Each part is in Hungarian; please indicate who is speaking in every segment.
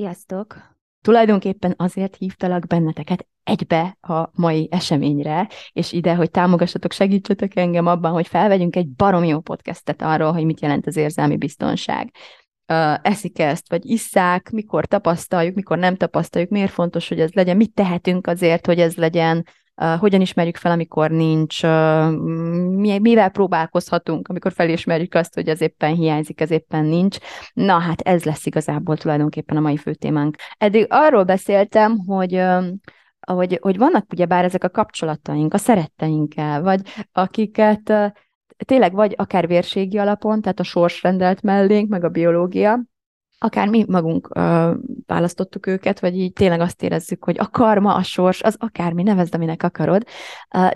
Speaker 1: Sziasztok! Tulajdonképpen azért hívtalak benneteket egybe a mai eseményre, és ide, hogy támogassatok, segítsetek engem abban, hogy felvegyünk egy barom jó podcastet arról, hogy mit jelent az érzelmi biztonság. Uh, eszik ezt, vagy isszák, mikor tapasztaljuk, mikor nem tapasztaljuk, miért fontos, hogy ez legyen, mit tehetünk azért, hogy ez legyen, hogyan ismerjük fel, amikor nincs, mivel próbálkozhatunk, amikor felismerjük azt, hogy ez éppen hiányzik, ez éppen nincs. Na hát ez lesz igazából tulajdonképpen a mai fő témánk. Eddig arról beszéltem, hogy hogy, hogy vannak ugyebár ezek a kapcsolataink a szeretteinkkel, vagy akiket tényleg vagy akár vérségi alapon, tehát a sors rendelt mellénk, meg a biológia, akár mi magunk ö, választottuk őket, vagy így tényleg azt érezzük, hogy a karma, a sors, az akármi, nevezd, aminek akarod,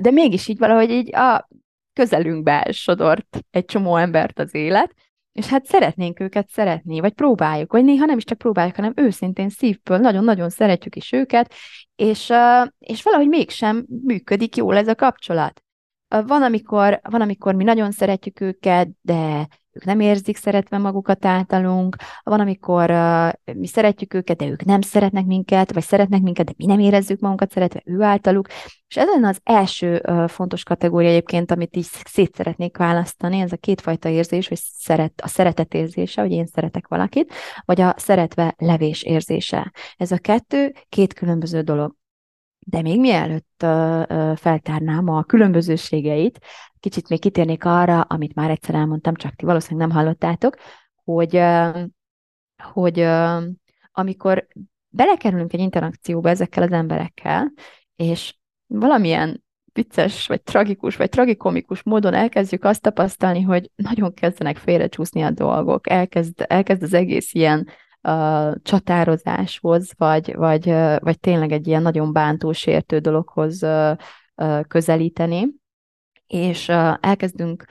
Speaker 1: de mégis így valahogy így a közelünkbe sodort egy csomó embert az élet, és hát szeretnénk őket szeretni, vagy próbáljuk, vagy néha nem is csak próbáljuk, hanem őszintén szívből nagyon-nagyon szeretjük is őket, és, és valahogy mégsem működik jól ez a kapcsolat. Van, amikor, van, amikor mi nagyon szeretjük őket, de ők nem érzik szeretve magukat általunk, van, amikor uh, mi szeretjük őket, de ők nem szeretnek minket, vagy szeretnek minket, de mi nem érezzük magunkat szeretve ő általuk. És ez az első uh, fontos kategória egyébként, amit így szét szeretnék választani, ez a kétfajta érzés, hogy szeret, a szeretet érzése, hogy én szeretek valakit, vagy a szeretve levés érzése. Ez a kettő két különböző dolog. De még mielőtt feltárnám a különbözőségeit, kicsit még kitérnék arra, amit már egyszer elmondtam, csak ti valószínűleg nem hallottátok, hogy, hogy amikor belekerülünk egy interakcióba ezekkel az emberekkel, és valamilyen vicces, vagy tragikus, vagy tragikomikus módon elkezdjük azt tapasztalni, hogy nagyon kezdenek félrecsúszni a dolgok, elkezd, elkezd az egész ilyen uh, csatározáshoz, vagy, vagy, vagy tényleg egy ilyen nagyon bántó, sértő dologhoz közelíteni, és elkezdünk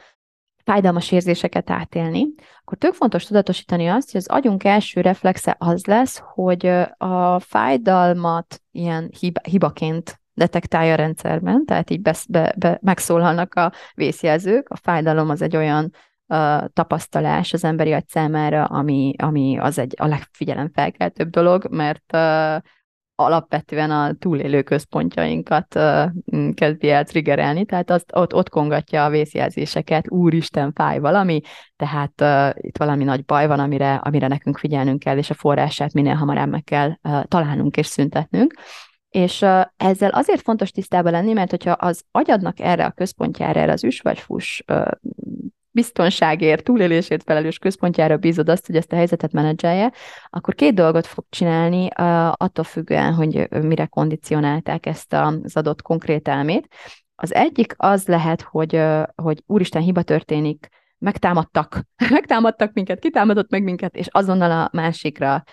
Speaker 1: fájdalmas érzéseket átélni, akkor tök fontos tudatosítani azt, hogy az agyunk első reflexe az lesz, hogy a fájdalmat ilyen hiba, hibaként detektálja a rendszerben, tehát így be, be, be, megszólalnak a vészjelzők. A fájdalom az egy olyan uh, tapasztalás az emberi agy számára, ami, ami az egy a legfigyelemfelkeltőbb dolog, mert alapvetően a túlélő központjainkat uh, kezdi el triggerelni, tehát azt, ott, ott kongatja a vészjelzéseket, úristen, fáj valami, tehát uh, itt valami nagy baj van, amire, amire nekünk figyelnünk kell, és a forrását minél hamarabb meg kell uh, találnunk és szüntetnünk. És uh, ezzel azért fontos tisztában lenni, mert hogyha az agyadnak erre a központjára, erre az üs vagy fuss uh, biztonságért, túlélésért felelős központjára bízod azt, hogy ezt a helyzetet menedzselje, akkor két dolgot fog csinálni, attól függően, hogy mire kondicionálták ezt az adott konkrét elmét. Az egyik az lehet, hogy, hogy úristen, hiba történik, megtámadtak, megtámadtak minket, kitámadott meg minket, és azonnal a másikra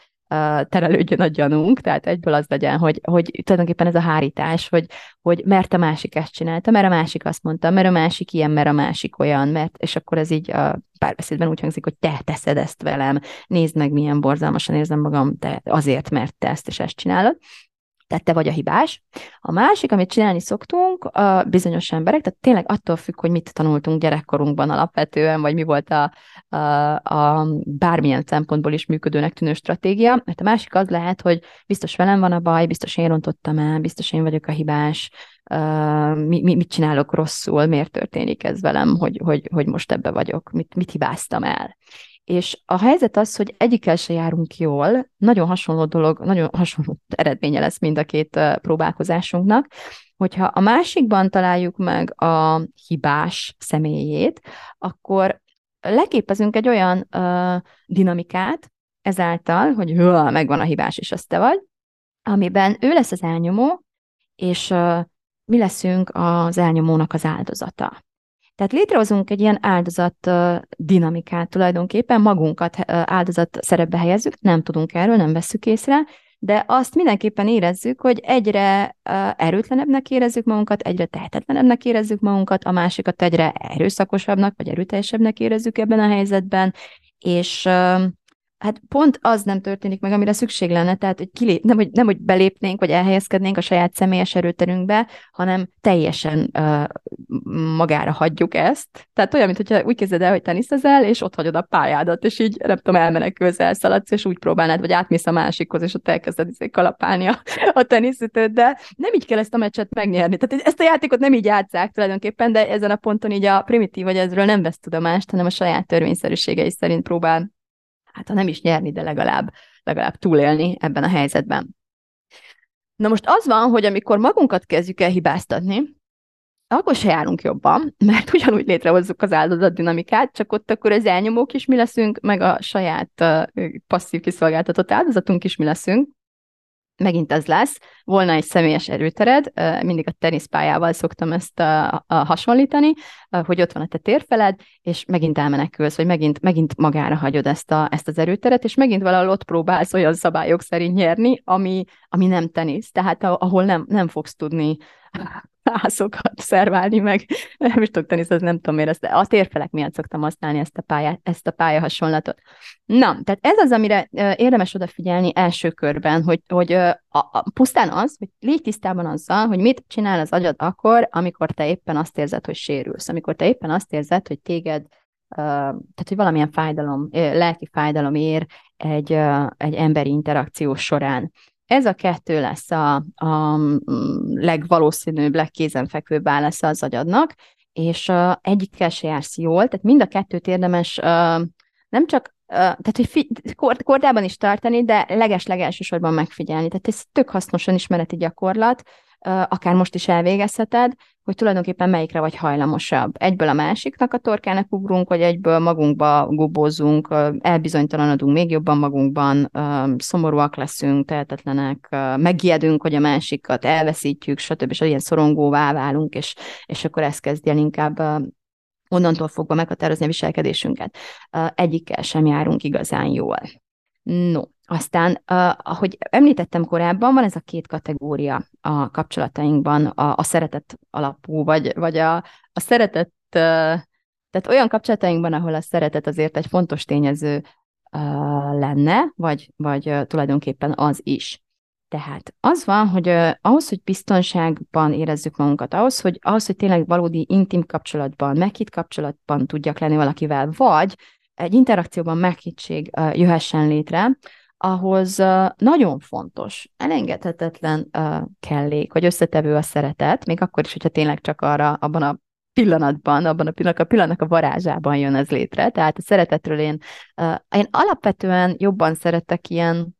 Speaker 1: terelődjön a gyanunk, tehát egyből az legyen, hogy, hogy tulajdonképpen ez a hárítás, hogy, hogy mert a másik ezt csinálta, mert a másik azt mondta, mert a másik ilyen, mert a másik olyan, mert, és akkor ez így a párbeszédben úgy hangzik, hogy te teszed ezt velem, nézd meg, milyen borzalmasan érzem magam, te azért, mert te ezt és ezt csinálod tehát te vagy a hibás. A másik, amit csinálni szoktunk, a bizonyos emberek, tehát tényleg attól függ, hogy mit tanultunk gyerekkorunkban alapvetően, vagy mi volt a, a, a bármilyen szempontból is működőnek tűnő stratégia, mert a másik az lehet, hogy biztos velem van a baj, biztos én rontottam el, biztos én vagyok a hibás, uh, mi, mi, mit csinálok rosszul, miért történik ez velem, hogy, hogy, hogy most ebbe vagyok, mit, mit hibáztam el. És a helyzet az, hogy egyikkel se járunk jól, nagyon hasonló dolog, nagyon hasonló eredménye lesz mind a két próbálkozásunknak, hogyha a másikban találjuk meg a hibás személyét, akkor leképezünk egy olyan uh, dinamikát ezáltal, hogy megvan a hibás, és azt te vagy, amiben ő lesz az elnyomó, és uh, mi leszünk az elnyomónak az áldozata. Tehát létrehozunk egy ilyen áldozat dinamikát tulajdonképpen, magunkat áldozat szerepbe helyezzük, nem tudunk erről, nem vesszük észre, de azt mindenképpen érezzük, hogy egyre erőtlenebbnek érezzük magunkat, egyre tehetetlenebbnek érezzük magunkat, a másikat egyre erőszakosabbnak vagy erőteljesebbnek érezzük ebben a helyzetben, és hát pont az nem történik meg, amire szükség lenne, tehát hogy kilép, nem, hogy, nem, hogy belépnénk, vagy elhelyezkednénk a saját személyes erőterünkbe, hanem teljesen uh, magára hagyjuk ezt. Tehát olyan, mintha úgy kezded el, hogy teniszezel, és ott hagyod a pályádat, és így nem tudom, elmenekülsz, elszaladsz, és úgy próbálnád, vagy átmész a másikhoz, és ott elkezded izé kalapálni a, a teniszütőt, de nem így kell ezt a meccset megnyerni. Tehát ezt a játékot nem így játszák tulajdonképpen, de ezen a ponton így a primitív vagy ezről nem vesz tudomást, hanem a saját törvényszerűségei szerint próbál hát ha nem is nyerni, de legalább, legalább túlélni ebben a helyzetben. Na most az van, hogy amikor magunkat kezdjük el hibáztatni, akkor se járunk jobban, mert ugyanúgy létrehozzuk az áldozat dinamikát, csak ott akkor az elnyomók is mi leszünk, meg a saját uh, passzív kiszolgáltatott áldozatunk is mi leszünk, megint ez lesz, volna egy személyes erőtered, mindig a teniszpályával szoktam ezt hasonlítani, hogy ott van a te térfeled, és megint elmenekülsz, vagy megint, megint magára hagyod ezt, a, ezt az erőteret, és megint valahol ott próbálsz olyan szabályok szerint nyerni, ami, ami nem tenisz, tehát ahol nem, nem fogsz tudni hászokat szerválni, meg nem is tudok tenisz, nem tudom miért, ezt, a térfelek miatt szoktam használni ezt a, pályát, ezt a pálya hasonlatot. Na, tehát ez az, amire érdemes odafigyelni első körben, hogy, hogy a, a, pusztán az, hogy légy tisztában azzal, hogy mit csinál az agyad akkor, amikor te éppen azt érzed, hogy sérülsz, amikor te éppen azt érzed, hogy téged tehát, hogy valamilyen fájdalom, lelki fájdalom ér egy, egy emberi interakció során. Ez a kettő lesz a, a legvalószínűbb, legkézenfekvőbb válasza az agyadnak, és uh, egyikkel se jársz jól, tehát mind a kettőt érdemes uh, nem csak tehát, hogy fi- kord- kordában is tartani, de leges-legelsősorban megfigyelni. Tehát ez tök hasznosan ismereti gyakorlat, akár most is elvégezheted, hogy tulajdonképpen melyikre vagy hajlamosabb. Egyből a másiknak a torkának ugrunk, vagy egyből magunkba gubózunk, elbizonytalanodunk még jobban magunkban, szomorúak leszünk, tehetetlenek, megijedünk, hogy a másikat elveszítjük, stb. és ilyen szorongóvá válunk, és, és akkor ezt kezdi el inkább onnantól fogva meghatározni a viselkedésünket. Egyikkel sem járunk igazán jól. No, aztán, ahogy említettem korábban, van ez a két kategória a kapcsolatainkban, a, a szeretet alapú, vagy, vagy a, a szeretet, tehát olyan kapcsolatainkban, ahol a szeretet azért egy fontos tényező lenne, vagy, vagy tulajdonképpen az is. Tehát az van, hogy uh, ahhoz, hogy biztonságban érezzük magunkat, ahhoz, hogy, ahhoz, hogy tényleg valódi intim kapcsolatban, meghitt kapcsolatban tudjak lenni valakivel, vagy egy interakcióban meghittség uh, jöhessen létre, ahhoz nagyon fontos, elengedhetetlen kellék, vagy összetevő a szeretet, még akkor is, hogyha tényleg csak arra, abban a pillanatban, abban a pillanatban, a pillanatnak a varázsában jön ez létre. Tehát a szeretetről én, én alapvetően jobban szeretek ilyen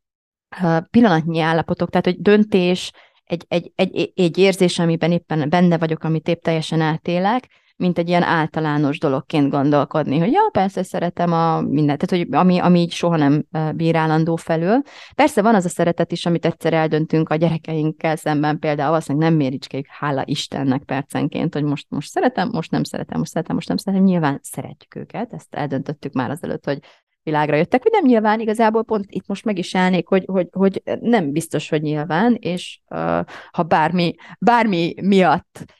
Speaker 1: pillanatnyi állapotok, tehát hogy döntés, egy, egy, egy, egy érzés, amiben éppen benne vagyok, amit épp teljesen átélek, mint egy ilyen általános dologként gondolkodni, hogy ja, persze szeretem a mindent, tehát hogy ami, ami így soha nem bírálandó felül. Persze van az a szeretet is, amit egyszer eldöntünk a gyerekeinkkel szemben, például valószínűleg nem méricskéjük, hála Istennek percenként, hogy most, most szeretem, most nem szeretem, most szeretem, most nem szeretem. Nyilván szeretjük őket, ezt eldöntöttük már azelőtt, hogy világra jöttek, hogy nem nyilván, igazából pont itt most meg is állnék, hogy, hogy, hogy nem biztos, hogy nyilván, és uh, ha bármi, bármi miatt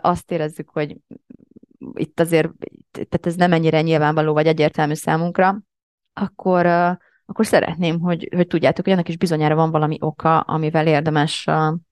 Speaker 1: azt érezzük, hogy itt azért, tehát ez nem ennyire nyilvánvaló vagy egyértelmű számunkra, akkor, akkor szeretném, hogy, hogy tudjátok, hogy ennek is bizonyára van valami oka, amivel érdemes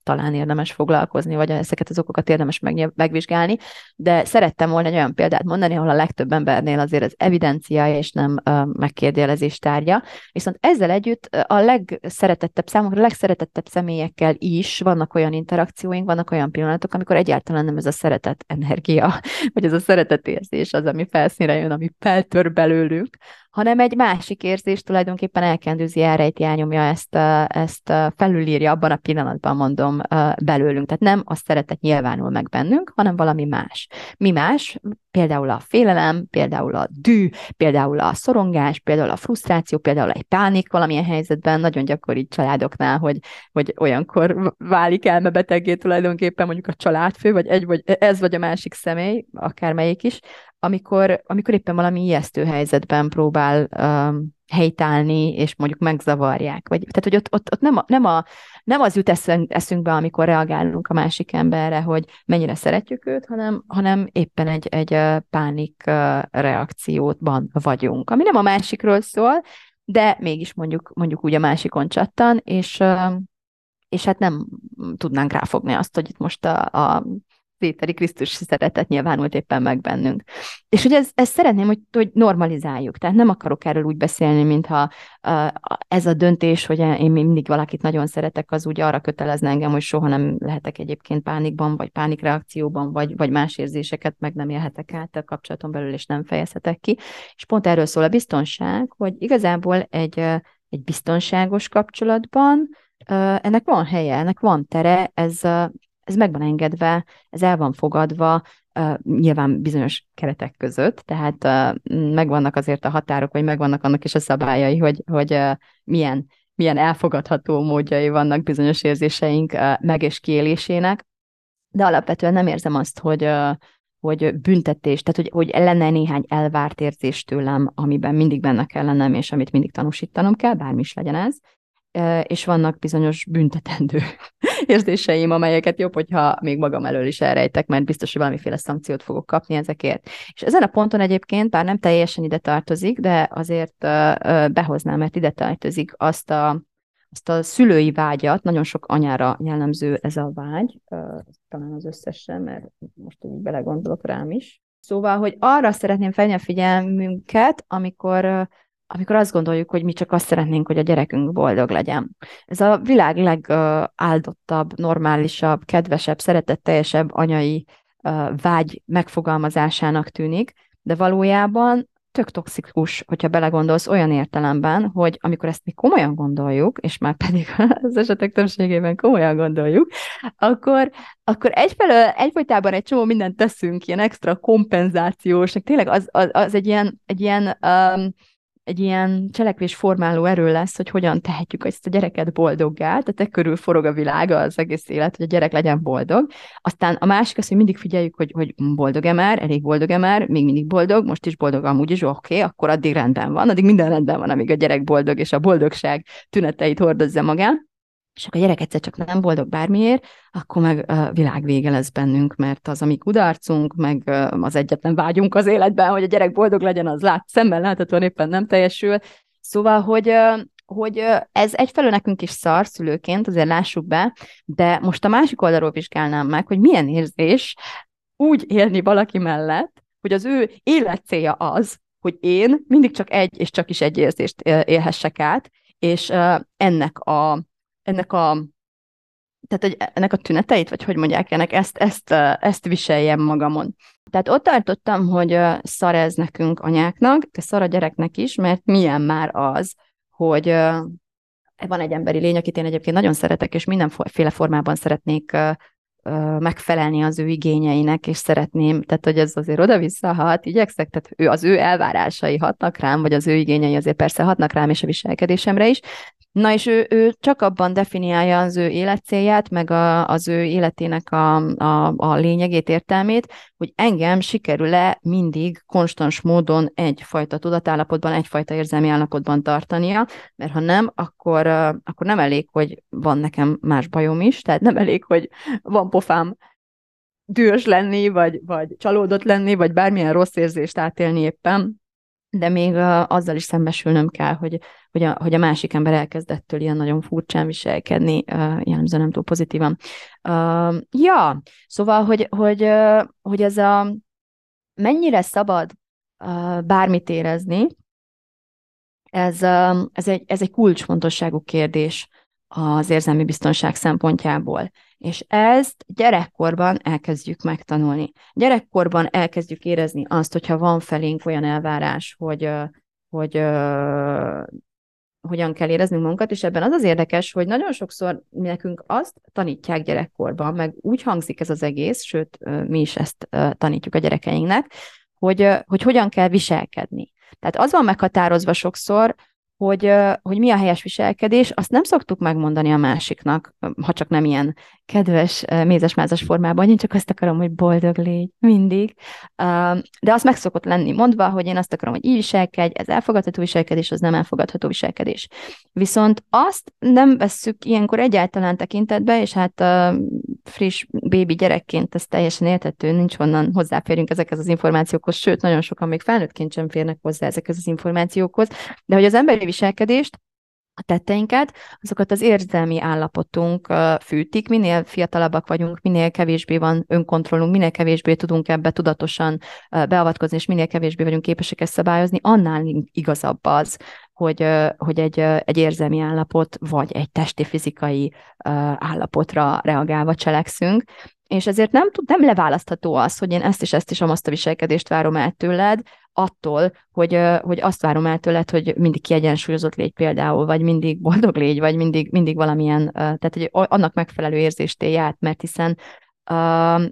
Speaker 1: talán érdemes foglalkozni, vagy ezeket az okokat érdemes meg, megvizsgálni, de szerettem volna egy olyan példát mondani, ahol a legtöbb embernél azért az evidencia és nem uh, megkérdőjelezés tárgya, viszont ezzel együtt a legszeretettebb, számomra a legszeretettebb személyekkel is vannak olyan interakcióink, vannak olyan pillanatok, amikor egyáltalán nem ez a szeretet energia, vagy ez a szeretet érzés az, ami felszínre jön, ami feltör belőlünk, hanem egy másik érzés tulajdonképpen elkendőzi, elrejti, elnyomja ezt, ezt felülírja abban a pillanatban, mondom, belőlünk. Tehát nem a szeretet nyilvánul meg bennünk, hanem valami más. Mi más? Például a félelem, például a dű, például a szorongás, például a frusztráció, például egy pánik valamilyen helyzetben, nagyon gyakori családoknál, hogy, hogy olyankor válik elmebeteggé tulajdonképpen mondjuk a családfő, vagy egy, vagy ez vagy a másik személy, akármelyik is, amikor, amikor éppen valami ijesztő helyzetben próbál um, helytállni, és mondjuk megzavarják. Vagy, tehát, hogy ott, ott, ott nem, a, nem, a, nem az jut eszünk, eszünkbe, amikor reagálunk a másik emberre, hogy mennyire szeretjük őt, hanem, hanem éppen egy, egy pánik reakcióban vagyunk, ami nem a másikról szól, de mégis mondjuk, mondjuk úgy a másikon csattan, és, és hát nem tudnánk ráfogni azt, hogy itt most a, a Péteri Krisztus szeretet nyilvánult éppen meg bennünk. És hogy ez, ezt szeretném, hogy, hogy normalizáljuk. Tehát nem akarok erről úgy beszélni, mintha ez a döntés, hogy én mindig valakit nagyon szeretek, az úgy arra kötelezne engem, hogy soha nem lehetek egyébként pánikban, vagy pánikreakcióban, vagy, vagy más érzéseket meg nem élhetek át a kapcsolaton belül, és nem fejezhetek ki. És pont erről szól a biztonság, hogy igazából egy, egy biztonságos kapcsolatban ennek van helye, ennek van tere, ez ez meg van engedve, ez el van fogadva, nyilván bizonyos keretek között, tehát megvannak azért a határok, vagy megvannak annak is a szabályai, hogy, hogy milyen, milyen elfogadható módjai vannak bizonyos érzéseink meg- és kiélésének, de alapvetően nem érzem azt, hogy, hogy büntetés, tehát hogy, hogy lenne néhány elvárt érzés tőlem, amiben mindig benne kell lennem, és amit mindig tanúsítanom kell, bármi is legyen ez, és vannak bizonyos büntetendő érzéseim, amelyeket jobb, hogyha még magam elől is elrejtek, mert biztos, hogy valamiféle szankciót fogok kapni ezekért. És ezen a ponton egyébként, bár nem teljesen ide tartozik, de azért behoznám, mert ide tartozik azt a, azt a szülői vágyat, nagyon sok anyára jellemző ez a vágy, talán az összesen, mert most úgy belegondolok rám is. Szóval, hogy arra szeretném felni a figyelmünket, amikor amikor azt gondoljuk, hogy mi csak azt szeretnénk, hogy a gyerekünk boldog legyen. Ez a világ legáldottabb, normálisabb, kedvesebb, szeretetteljesebb anyai vágy megfogalmazásának tűnik, de valójában tök toxikus, hogyha belegondolsz olyan értelemben, hogy amikor ezt mi komolyan gondoljuk, és már pedig az esetek többségében komolyan gondoljuk, akkor, akkor egyfelől egyfolytában egy csomó mindent teszünk, ilyen extra kompenzációs, tényleg az, az, az egy ilyen, egy ilyen um, egy ilyen cselekvés formáló erő lesz, hogy hogyan tehetjük ezt a gyereket boldoggá, tehát e körül forog a világ, az egész élet, hogy a gyerek legyen boldog. Aztán a másik az, hogy mindig figyeljük, hogy, hogy boldog-e már, elég boldog-e már, még mindig boldog, most is boldog amúgy is, oké, okay, akkor addig rendben van, addig minden rendben van, amíg a gyerek boldog, és a boldogság tüneteit hordozza magán és akkor a gyerek egyszer csak nem boldog bármiért, akkor meg a világ vége lesz bennünk, mert az, ami kudarcunk, meg az egyetlen vágyunk az életben, hogy a gyerek boldog legyen, az lát, szemben láthatóan éppen nem teljesül. Szóval, hogy hogy ez egyfelől nekünk is szar szülőként, azért lássuk be, de most a másik oldalról vizsgálnám meg, hogy milyen érzés úgy élni valaki mellett, hogy az ő életcélja az, hogy én mindig csak egy és csak is egy érzést élhessek át, és ennek a ennek a tehát hogy ennek a tüneteit, vagy hogy mondják ennek, ezt, ezt, ezt viseljem magamon. Tehát ott tartottam, hogy szar ez nekünk anyáknak, de szar a gyereknek is, mert milyen már az, hogy van egy emberi lény, akit én egyébként nagyon szeretek, és mindenféle formában szeretnék megfelelni az ő igényeinek, és szeretném, tehát hogy ez azért oda-vissza hat, igyekszek, tehát ő, az ő elvárásai hatnak rám, vagy az ő igényei azért persze hatnak rám és a viselkedésemre is, Na és ő, ő csak abban definiálja az ő életcélját, meg a, az ő életének a, a, a lényegét, értelmét, hogy engem sikerül-e mindig konstans módon egyfajta tudatállapotban, egyfajta érzelmi állapotban tartania, mert ha nem, akkor, akkor nem elég, hogy van nekem más bajom is, tehát nem elég, hogy van pofám dühös lenni, vagy, vagy csalódott lenni, vagy bármilyen rossz érzést átélni éppen, de még uh, azzal is szembesülnöm kell, hogy, hogy, a, hogy a másik ember elkezdettől ilyen nagyon furcsán viselkedni, uh, jellemzően nem túl pozitívan. Uh, ja, szóval, hogy, hogy, uh, hogy ez a mennyire szabad uh, bármit érezni, ez, uh, ez, egy, ez egy kulcsfontosságú kérdés az érzelmi biztonság szempontjából. És ezt gyerekkorban elkezdjük megtanulni. Gyerekkorban elkezdjük érezni azt, hogyha van felénk olyan elvárás, hogy, hogy, hogyan kell éreznünk magunkat, és ebben az az érdekes, hogy nagyon sokszor nekünk azt tanítják gyerekkorban, meg úgy hangzik ez az egész, sőt, mi is ezt tanítjuk a gyerekeinknek, hogy, hogy hogyan kell viselkedni. Tehát az van meghatározva sokszor, hogy, hogy mi a helyes viselkedés, azt nem szoktuk megmondani a másiknak, ha csak nem ilyen kedves, mézes-mázas formában, én csak azt akarom, hogy boldog légy, mindig. De az meg szokott lenni mondva, hogy én azt akarom, hogy így viselkedj, ez elfogadható viselkedés, az nem elfogadható viselkedés. Viszont azt nem vesszük ilyenkor egyáltalán tekintetbe, és hát friss bébi gyerekként ez teljesen értető, nincs honnan hozzáférünk ezekhez az információkhoz, sőt, nagyon sokan még felnőttként sem férnek hozzá ezekhez az információkhoz, de hogy az emberi viselkedést a tetteinket, azokat az érzelmi állapotunk fűtik, minél fiatalabbak vagyunk, minél kevésbé van önkontrollunk, minél kevésbé tudunk ebbe tudatosan beavatkozni, és minél kevésbé vagyunk képesek ezt szabályozni, annál igazabb az, hogy, hogy egy, egy érzelmi állapot, vagy egy testi fizikai állapotra reagálva cselekszünk, és ezért nem, tud, nem leválasztható az, hogy én ezt és ezt is azt a viselkedést várom el tőled, attól, hogy, hogy azt várom el tőled, hogy mindig kiegyensúlyozott légy például, vagy mindig boldog légy, vagy mindig, mindig valamilyen, tehát hogy annak megfelelő érzést élj át, mert hiszen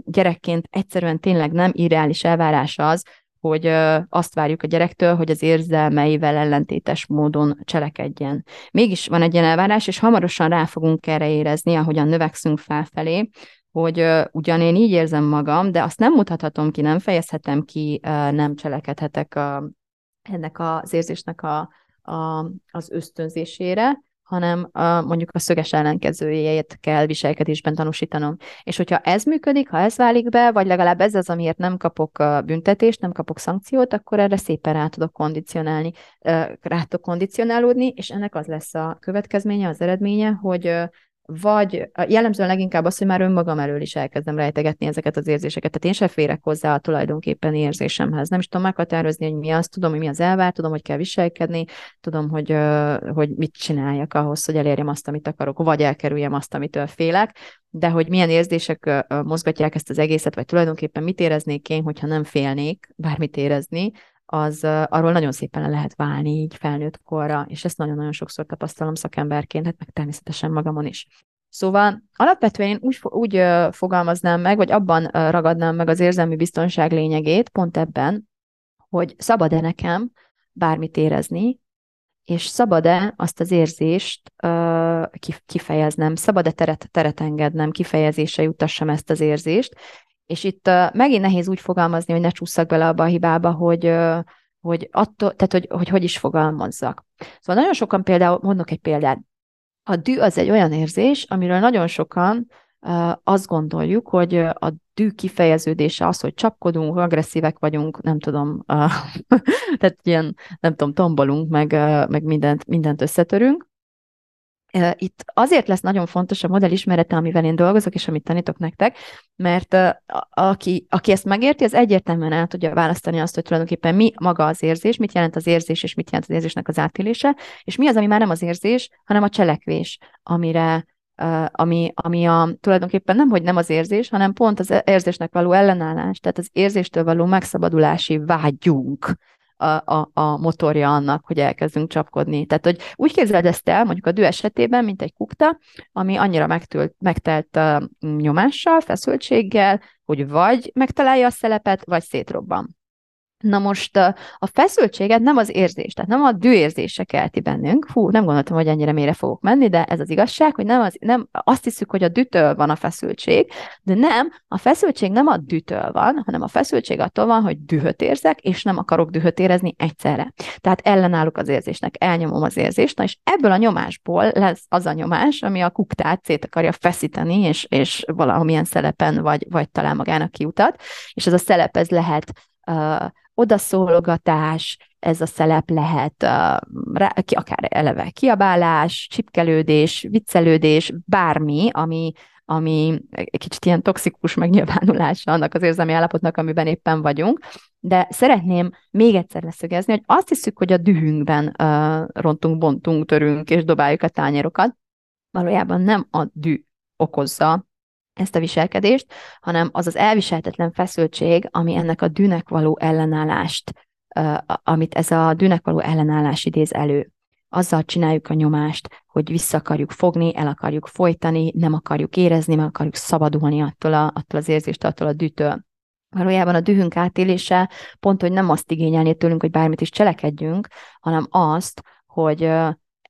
Speaker 1: gyerekként egyszerűen tényleg nem irreális elvárás az, hogy azt várjuk a gyerektől, hogy az érzelmeivel ellentétes módon cselekedjen. Mégis van egy ilyen elvárás, és hamarosan rá fogunk erre érezni, ahogyan növekszünk felfelé, hogy uh, ugyan én így érzem magam, de azt nem mutathatom ki, nem fejezhetem ki, uh, nem cselekedhetek a, ennek az érzésnek a, a, az ösztönzésére, hanem a, mondjuk a szöges ellenkezőjét kell viselkedésben tanúsítanom. És hogyha ez működik, ha ez válik be, vagy legalább ez az, amiért nem kapok büntetést, nem kapok szankciót, akkor erre szépen rá tudok kondicionálni, rá tudok kondicionálódni, és ennek az lesz a következménye, az eredménye, hogy vagy jellemzően leginkább az, hogy már önmagam elől is elkezdem rejtegetni ezeket az érzéseket. Tehát én se férek hozzá a tulajdonképpen érzésemhez. Nem is tudom meghatározni, hogy mi az, tudom, hogy mi az elvár, tudom, hogy kell viselkedni, tudom, hogy, hogy mit csináljak ahhoz, hogy elérjem azt, amit akarok, vagy elkerüljem azt, amitől félek, de hogy milyen érzések mozgatják ezt az egészet, vagy tulajdonképpen mit éreznék én, hogyha nem félnék bármit érezni, az arról nagyon szépen le lehet válni így felnőtt korra, és ezt nagyon-nagyon sokszor tapasztalom szakemberként, hát meg természetesen magamon is. Szóval alapvetően én úgy, úgy fogalmaznám meg, vagy abban ragadnám meg az érzelmi biztonság lényegét, pont ebben, hogy szabad-e nekem bármit érezni, és szabad-e azt az érzést uh, kifejeznem, szabad-e teret, teret engednem, kifejezése jutassam ezt az érzést, és itt megint nehéz úgy fogalmazni, hogy ne csúszak bele abba a hibába, hogy, hogy attól, tehát hogy, hogy hogy is fogalmazzak. Szóval nagyon sokan például, mondok egy példát, a dű az egy olyan érzés, amiről nagyon sokan uh, azt gondoljuk, hogy a dű kifejeződése az, hogy csapkodunk, agresszívek vagyunk, nem tudom, tehát ilyen, nem tudom, tombolunk, meg, meg mindent, mindent összetörünk, itt azért lesz nagyon fontos a modell ismerete, amivel én dolgozok, és amit tanítok nektek, mert aki, aki ezt megérti, az egyértelműen el tudja választani azt, hogy tulajdonképpen mi maga az érzés, mit jelent az érzés, és mit jelent az érzésnek az átélése, és mi az, ami már nem az érzés, hanem a cselekvés, amire ami, ami a, tulajdonképpen nem, hogy nem az érzés, hanem pont az érzésnek való ellenállás, tehát az érzéstől való megszabadulási vágyunk a, a, a motorja annak, hogy elkezdünk csapkodni. Tehát, hogy úgy képzeld ezt el, mondjuk a dű esetében, mint egy kukta, ami annyira megtült, megtelt uh, nyomással, feszültséggel, hogy vagy megtalálja a szelepet, vagy szétrobban. Na most a feszültséget nem az érzés, tehát nem a dűérzése kelti bennünk. Hú, nem gondoltam, hogy ennyire mélyre fogok menni, de ez az igazság, hogy nem, az, nem azt hiszük, hogy a dütől van a feszültség, de nem, a feszültség nem a dütől van, hanem a feszültség attól van, hogy dühöt érzek, és nem akarok dühöt érezni egyszerre. Tehát ellenállok az érzésnek, elnyomom az érzést, na és ebből a nyomásból lesz az a nyomás, ami a kuktát szét akarja feszíteni, és, és valamilyen szelepen vagy, vagy talál magának kiutat, és ez a szelep ez lehet odaszólogatás, ez a szelep lehet akár eleve kiabálás, csipkelődés, viccelődés, bármi, ami, ami egy kicsit ilyen toxikus megnyilvánulása annak az érzelmi állapotnak, amiben éppen vagyunk. De szeretném még egyszer leszögezni, hogy azt hiszük, hogy a dühünkben rontunk, bontunk, törünk és dobáljuk a tányérokat. Valójában nem a dű okozza ezt a viselkedést, hanem az az elviselhetetlen feszültség, ami ennek a dűnek való ellenállást, amit ez a dűnek való ellenállás idéz elő. azzal csináljuk a nyomást, hogy vissza akarjuk fogni, el akarjuk folytani, nem akarjuk érezni, meg akarjuk szabadulni attól, a, attól az érzést, attól a dűtől. Valójában a dühünk átélése pont, hogy nem azt igényelni tőlünk, hogy bármit is cselekedjünk, hanem azt, hogy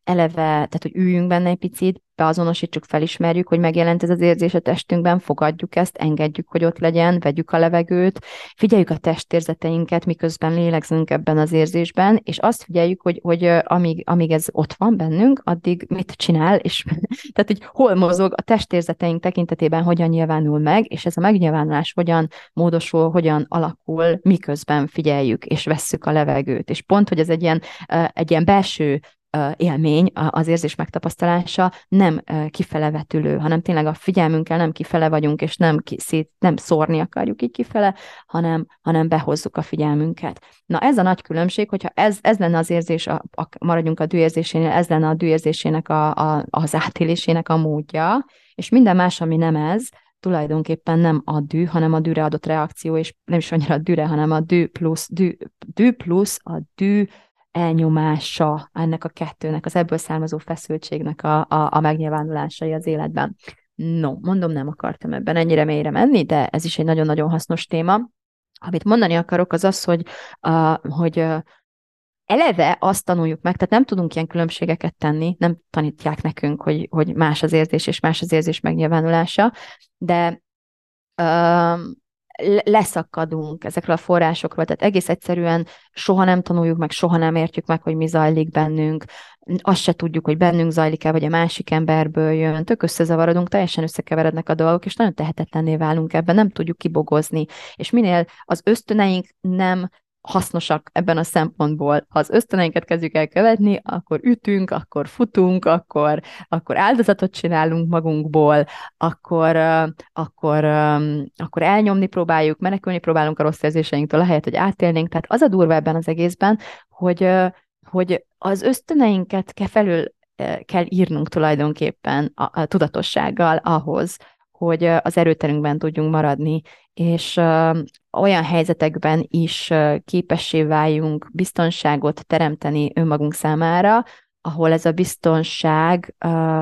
Speaker 1: eleve, tehát hogy üljünk benne egy picit, beazonosítsuk, felismerjük, hogy megjelent ez az érzés a testünkben, fogadjuk ezt, engedjük, hogy ott legyen, vegyük a levegőt, figyeljük a testérzeteinket, miközben lélegzünk ebben az érzésben, és azt figyeljük, hogy, hogy amíg, amíg ez ott van bennünk, addig mit csinál, és tehát, hogy hol mozog a testérzeteink tekintetében, hogyan nyilvánul meg, és ez a megnyilvánulás hogyan módosul, hogyan alakul, miközben figyeljük, és vesszük a levegőt. És pont, hogy ez egy ilyen, egy ilyen belső élmény, az érzés megtapasztalása nem kifele vetülő, hanem tényleg a figyelmünkkel nem kifele vagyunk, és nem, ki, nem szórni akarjuk így kifele, hanem, hanem behozzuk a figyelmünket. Na ez a nagy különbség, hogyha ez, ez lenne az érzés, a, a, maradjunk a dűérzésénél, ez lenne a dűérzésének a, a, az átélésének a módja, és minden más, ami nem ez, tulajdonképpen nem a dű, hanem a dűre adott reakció, és nem is annyira a dűre, hanem a dű plusz, dű, dű plusz a dű elnyomása ennek a kettőnek, az ebből származó feszültségnek a, a, a megnyilvánulásai az életben. No, mondom, nem akartam ebben ennyire mélyre menni, de ez is egy nagyon-nagyon hasznos téma. Amit mondani akarok, az az, hogy, uh, hogy uh, eleve azt tanuljuk meg, tehát nem tudunk ilyen különbségeket tenni, nem tanítják nekünk, hogy, hogy más az érzés és más az érzés megnyilvánulása, de uh, leszakadunk ezekről a forrásokról, tehát egész egyszerűen soha nem tanuljuk meg, soha nem értjük meg, hogy mi zajlik bennünk, azt se tudjuk, hogy bennünk zajlik-e, vagy a másik emberből jön, tök összezavarodunk, teljesen összekeverednek a dolgok, és nagyon tehetetlenné válunk ebben, nem tudjuk kibogozni. És minél az ösztöneink nem hasznosak ebben a szempontból. Ha az ösztöneinket kezdjük el követni, akkor ütünk, akkor futunk, akkor, akkor áldozatot csinálunk magunkból, akkor, akkor, akkor elnyomni próbáljuk, menekülni próbálunk a rossz érzéseinktől, ahelyett, hogy átélnénk. Tehát az a durva ebben az egészben, hogy, hogy az ösztöneinket kell felül kell írnunk tulajdonképpen a, a tudatossággal ahhoz, hogy az erőterünkben tudjunk maradni, és olyan helyzetekben is képessé váljunk biztonságot teremteni önmagunk számára, ahol ez a biztonság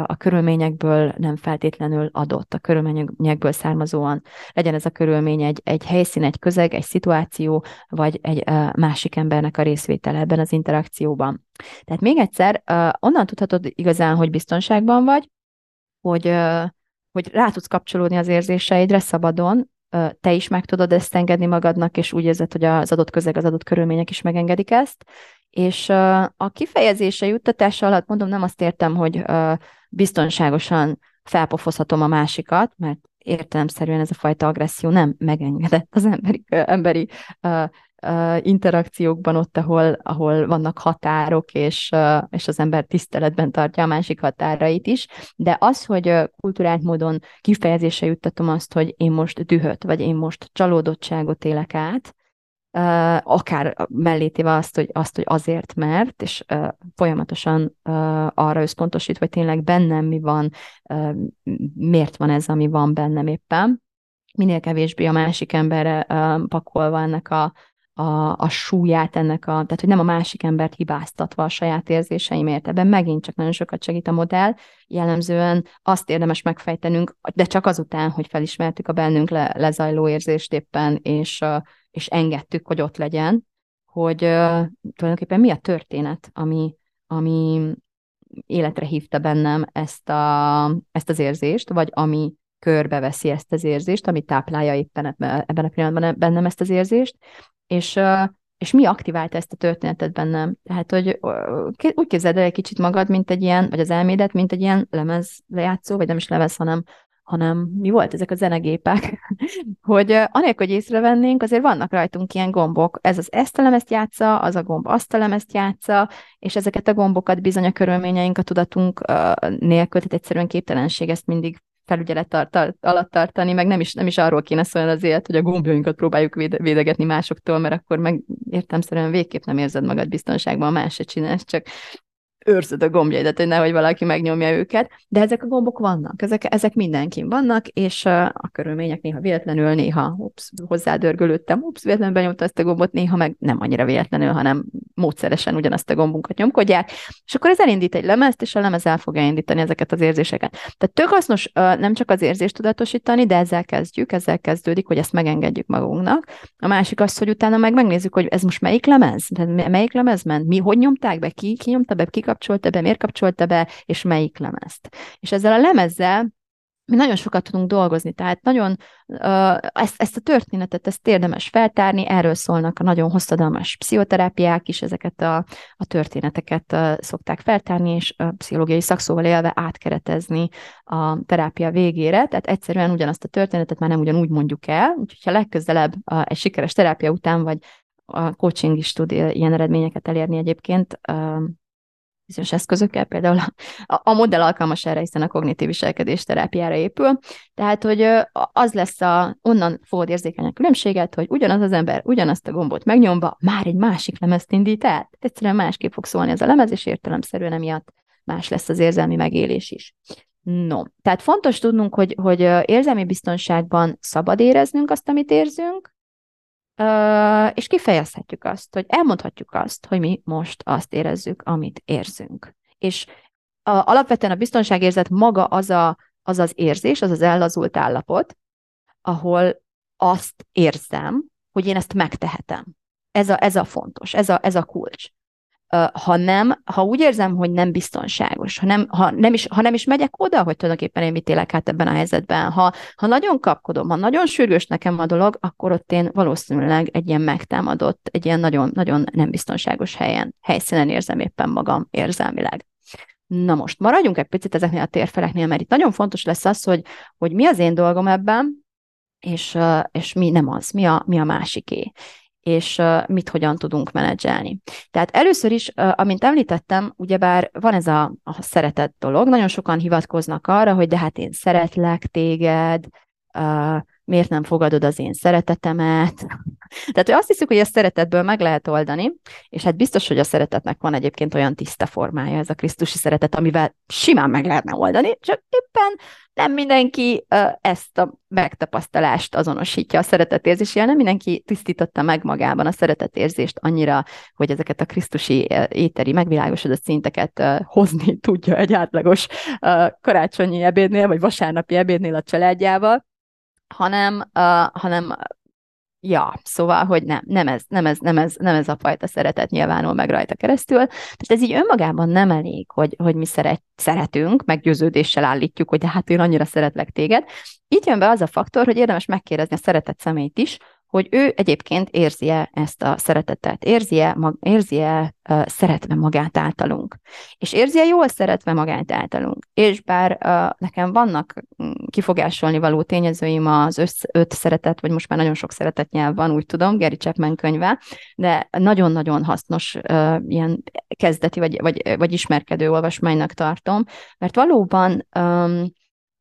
Speaker 1: a körülményekből nem feltétlenül adott, a körülményekből származóan. Legyen ez a körülmény egy, egy helyszín, egy közeg, egy szituáció, vagy egy másik embernek a részvétele ebben az interakcióban. Tehát még egyszer, onnan tudhatod igazán, hogy biztonságban vagy, hogy hogy rá tudsz kapcsolódni az érzéseidre szabadon, te is meg tudod ezt engedni magadnak, és úgy érzed, hogy az adott közeg, az adott körülmények is megengedik ezt. És a kifejezése juttatása alatt mondom, nem azt értem, hogy biztonságosan felpofozhatom a másikat, mert értelemszerűen ez a fajta agresszió nem megengedett az emberi, emberi interakciókban ott, ahol, ahol vannak határok, és, és az ember tiszteletben tartja a másik határait is, de az, hogy kulturált módon kifejezése juttatom azt, hogy én most dühöt, vagy én most csalódottságot élek át, akár mellé téve azt, hogy, azt, hogy azért, mert, és folyamatosan arra összpontosít, hogy tényleg bennem mi van, miért van ez, ami van bennem éppen, minél kevésbé a másik emberre pakolva ennek a, a, a súlyát ennek a, tehát hogy nem a másik embert hibáztatva a saját érzéseimért. Ebben megint csak nagyon sokat segít a modell. Jellemzően azt érdemes megfejtenünk, de csak azután, hogy felismertük a bennünk le, lezajló érzést éppen, és, és engedtük, hogy ott legyen, hogy tulajdonképpen mi a történet, ami, ami életre hívta bennem ezt, a, ezt az érzést, vagy ami körbeveszi ezt az érzést, ami táplálja éppen ebben a pillanatban bennem ezt az érzést, és, és mi aktiválta ezt a történetet bennem? Tehát, hogy úgy képzeld el egy kicsit magad, mint egy ilyen, vagy az elmédet, mint egy ilyen lemez lejátszó, vagy nem is lemez, hanem hanem mi volt ezek a zenegépek, hogy anélkül, hogy észrevennénk, azért vannak rajtunk ilyen gombok. Ez az ezt a lemezt játsza, az a gomb azt a lemezt játsza, és ezeket a gombokat bizony a körülményeink, a tudatunk nélkül, tehát egyszerűen képtelenség ezt mindig felügyelet tart, alatt tartani, meg nem is, nem is arról kéne szólni az élet, hogy a gombjainkat próbáljuk véde, védegetni másoktól, mert akkor meg értemszerűen végképp nem érzed magad biztonságban, más se csinálsz, csak őrzöd a gombjaidat, hogy nehogy valaki megnyomja őket, de ezek a gombok vannak, ezek, ezek mindenkin vannak, és a körülmények néha véletlenül, néha ups, hozzádörgölődtem, ups, véletlenül benyomta ezt a gombot, néha meg nem annyira véletlenül, hanem módszeresen ugyanazt a gombunkat nyomkodják, és akkor ez elindít egy lemezt, és a lemez el fogja indítani ezeket az érzéseket. Tehát tök hasznos nem csak az érzést tudatosítani, de ezzel kezdjük, ezzel kezdődik, hogy ezt megengedjük magunknak. A másik az, hogy utána meg megnézzük, hogy ez most melyik lemez, melyik lemez ment, mi, hogy nyomták be, ki, ki nyomta be, ki kapcsolta be, miért kapcsolta be, és melyik lemezt. És ezzel a lemezzel mi nagyon sokat tudunk dolgozni, tehát nagyon ezt, ezt a történetet, ezt érdemes feltárni, erről szólnak a nagyon hosszadalmas pszichoterápiák is, ezeket a, a történeteket szokták feltárni, és a pszichológiai szakszóval élve átkeretezni a terápia végére, tehát egyszerűen ugyanazt a történetet már nem ugyanúgy mondjuk el, úgyhogy ha legközelebb egy sikeres terápia után, vagy a coaching is tud ilyen eredményeket elérni egyébként, bizonyos eszközökkel, például a, a modell alkalmas erre, hiszen a kognitív viselkedés terápiára épül, tehát, hogy az lesz a, onnan fogod érzékelni a különbséget, hogy ugyanaz az ember ugyanazt a gombot megnyomva már egy másik lemezt indít el. Egyszerűen másképp fog szólni az a lemez, és értelemszerűen emiatt más lesz az érzelmi megélés is. No, tehát fontos tudnunk, hogy, hogy érzelmi biztonságban szabad éreznünk azt, amit érzünk, és kifejezhetjük azt, hogy elmondhatjuk azt, hogy mi most azt érezzük, amit érzünk. És a, alapvetően a biztonságérzet maga az, a, az az érzés, az az ellazult állapot, ahol azt érzem, hogy én ezt megtehetem. Ez a, ez a fontos, ez a, ez a kulcs ha nem, ha úgy érzem, hogy nem biztonságos, ha nem, ha nem, is, ha nem is megyek oda, hogy tulajdonképpen én mit élek át ebben a helyzetben, ha, ha nagyon kapkodom, ha nagyon sürgős nekem a dolog, akkor ott én valószínűleg egy ilyen megtámadott, egy ilyen nagyon, nagyon nem biztonságos helyen, helyszínen érzem éppen magam érzelmileg. Na most maradjunk egy picit ezeknél a térfeleknél, mert itt nagyon fontos lesz az, hogy, hogy mi az én dolgom ebben, és, és mi nem az, mi a, mi a másiké és mit hogyan tudunk menedzselni. Tehát először is, amint említettem, ugyebár van ez a, a szeretet dolog, nagyon sokan hivatkoznak arra, hogy de hát én szeretlek téged, miért nem fogadod az én szeretetemet. Tehát, hogy azt hiszük, hogy a szeretetből meg lehet oldani, és hát biztos, hogy a szeretetnek van egyébként olyan tiszta formája, ez a Krisztusi szeretet, amivel simán meg lehetne oldani, csak éppen nem mindenki ezt a megtapasztalást azonosítja a szeretetérzésével, nem mindenki tisztította meg magában a szeretetérzést annyira, hogy ezeket a Krisztusi éteri megvilágosodott szinteket hozni tudja egy átlagos karácsonyi ebédnél, vagy vasárnapi ebédnél a családjával, hanem, uh, hanem Ja, szóval, hogy nem, nem ez, nem ez, nem ez, nem ez a fajta szeretet nyilvánul meg rajta keresztül. Tehát ez így önmagában nem elég, hogy, hogy mi szeret, szeretünk, meggyőződéssel állítjuk, hogy de hát én annyira szeretlek téged. Itt jön be az a faktor, hogy érdemes megkérdezni a szeretett személyt is, hogy ő egyébként érzi-e ezt a szeretetet, érzi-e, mag, érzi-e uh, szeretve magát általunk, és érzi-e jól szeretve magát általunk. És bár uh, nekem vannak mm, kifogásolni való tényezőim az össz, öt szeretet, vagy most már nagyon sok szeretet nyelv van, úgy tudom, Gary Chapman könyve, de nagyon-nagyon hasznos uh, ilyen kezdeti vagy, vagy, vagy ismerkedő olvasmánynak tartom, mert valóban um,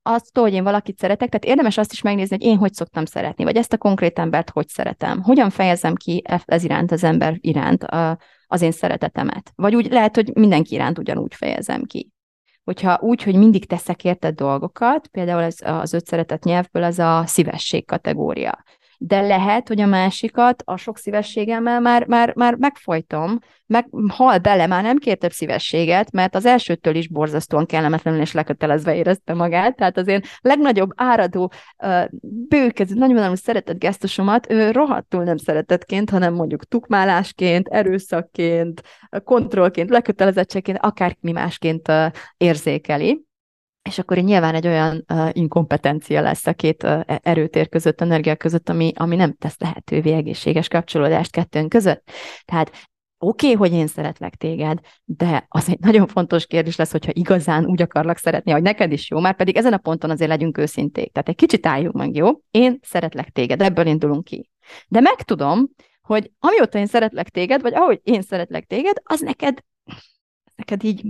Speaker 1: azt, hogy én valakit szeretek, tehát érdemes azt is megnézni, hogy én hogy szoktam szeretni, vagy ezt a konkrét embert hogy szeretem. Hogyan fejezem ki e- ez iránt, az ember iránt az én szeretetemet. Vagy úgy lehet, hogy mindenki iránt ugyanúgy fejezem ki. Hogyha úgy, hogy mindig teszek érte dolgokat, például ez az öt szeretet nyelvből az a szívesség kategória de lehet, hogy a másikat a sok szívességemmel már, már, már megfojtom, meg hal bele, már nem kér több szívességet, mert az elsőtől is borzasztóan kellemetlenül és lekötelezve érezte magát, tehát az én legnagyobb áradó, bőkező, nagyon-nagyon szeretett gesztusomat ő rohadtul nem szeretetként, hanem mondjuk tukmálásként, erőszakként, kontrollként, lekötelezettségként, akármi másként érzékeli és akkor nyilván egy olyan uh, inkompetencia lesz a két uh, erőtér között, energia között, ami, ami nem tesz lehetővé egészséges kapcsolódást kettőnk között. Tehát oké, okay, hogy én szeretlek téged, de az egy nagyon fontos kérdés lesz, hogyha igazán úgy akarlak szeretni, hogy neked is jó, már pedig ezen a ponton azért legyünk őszinték. Tehát egy kicsit álljunk meg, jó? Én szeretlek téged, ebből indulunk ki. De megtudom, hogy amióta én szeretlek téged, vagy ahogy én szeretlek téged, az neked, neked így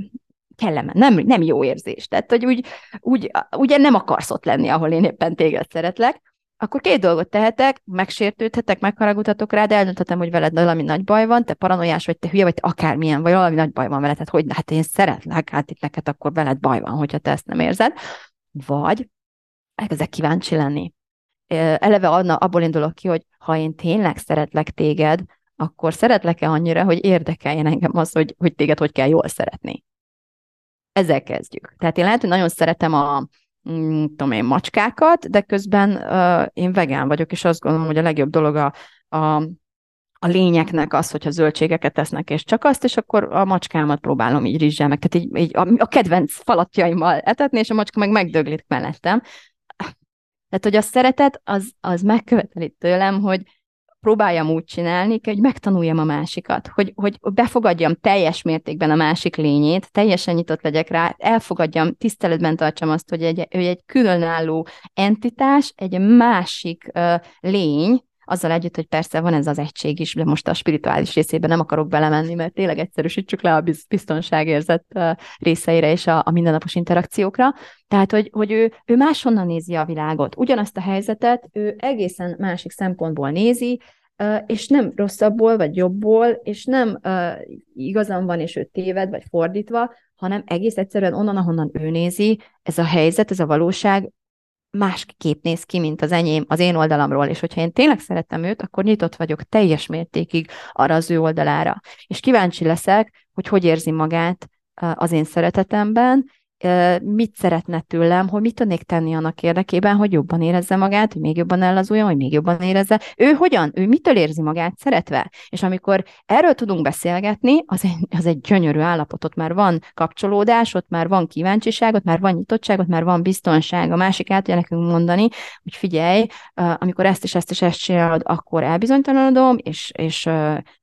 Speaker 1: kellemen, nem, nem jó érzés. Tehát, hogy úgy, úgy, ugye nem akarsz ott lenni, ahol én éppen téged szeretlek, akkor két dolgot tehetek, megsértődhetek, megharagudhatok rád, eldönthetem, hogy veled valami nagy baj van, te paranoiás vagy, te hülye vagy, te akármilyen, vagy valami nagy baj van veled, hát hogy, hát én szeretlek, hát itt neked akkor veled baj van, hogyha te ezt nem érzed. Vagy elkezdek kíváncsi lenni. Eleve adna, abból indulok ki, hogy ha én tényleg szeretlek téged, akkor szeretlek-e annyira, hogy érdekeljen engem az, hogy, hogy téged hogy kell jól szeretni. Ezzel kezdjük. Tehát én lehet, hogy nagyon szeretem a, mm, tudom én, macskákat, de közben uh, én vegán vagyok, és azt gondolom, hogy a legjobb dolog a, a, a lényeknek az, hogyha zöldségeket tesznek, és csak azt, és akkor a macskámat próbálom így rizsel meg, tehát így, így a, a kedvenc falatjaimmal etetni, és a macska meg megdöglik mellettem. Tehát, hogy a szeretet az, az megköveteli tőlem, hogy, próbáljam úgy csinálni, hogy megtanuljam a másikat, hogy, hogy befogadjam teljes mértékben a másik lényét, teljesen nyitott legyek rá, elfogadjam, tiszteletben tartsam azt, hogy egy, hogy egy különálló entitás, egy másik uh, lény, azzal együtt, hogy persze van ez az egység is, de most a spirituális részében nem akarok belemenni, mert tényleg egyszerűsítsük le a biztonságérzet részeire és a, a mindennapos interakciókra. Tehát, hogy, hogy ő, ő máshonnan nézi a világot. Ugyanazt a helyzetet ő egészen másik szempontból nézi, és nem rosszabbból, vagy jobbból, és nem igazam van, és ő téved, vagy fordítva, hanem egész egyszerűen onnan, ahonnan ő nézi, ez a helyzet, ez a valóság másképp néz ki, mint az enyém az én oldalamról, és hogyha én tényleg szeretem őt, akkor nyitott vagyok teljes mértékig arra az ő oldalára. És kíváncsi leszek, hogy hogy érzi magát az én szeretetemben, mit szeretne tőlem, hogy mit tudnék tenni annak érdekében, hogy jobban érezze magát, hogy még jobban ellazuljon, hogy még jobban érezze. Ő hogyan? Ő mitől érzi magát szeretve? És amikor erről tudunk beszélgetni, az egy, az egy gyönyörű állapot, ott már van kapcsolódás, ott már van kíváncsiság, ott már van nyitottság, ott már van biztonság. A másik át tudja nekünk mondani, hogy figyelj, amikor ezt és ezt és ezt csinálod, akkor elbizonytalanodom, és, és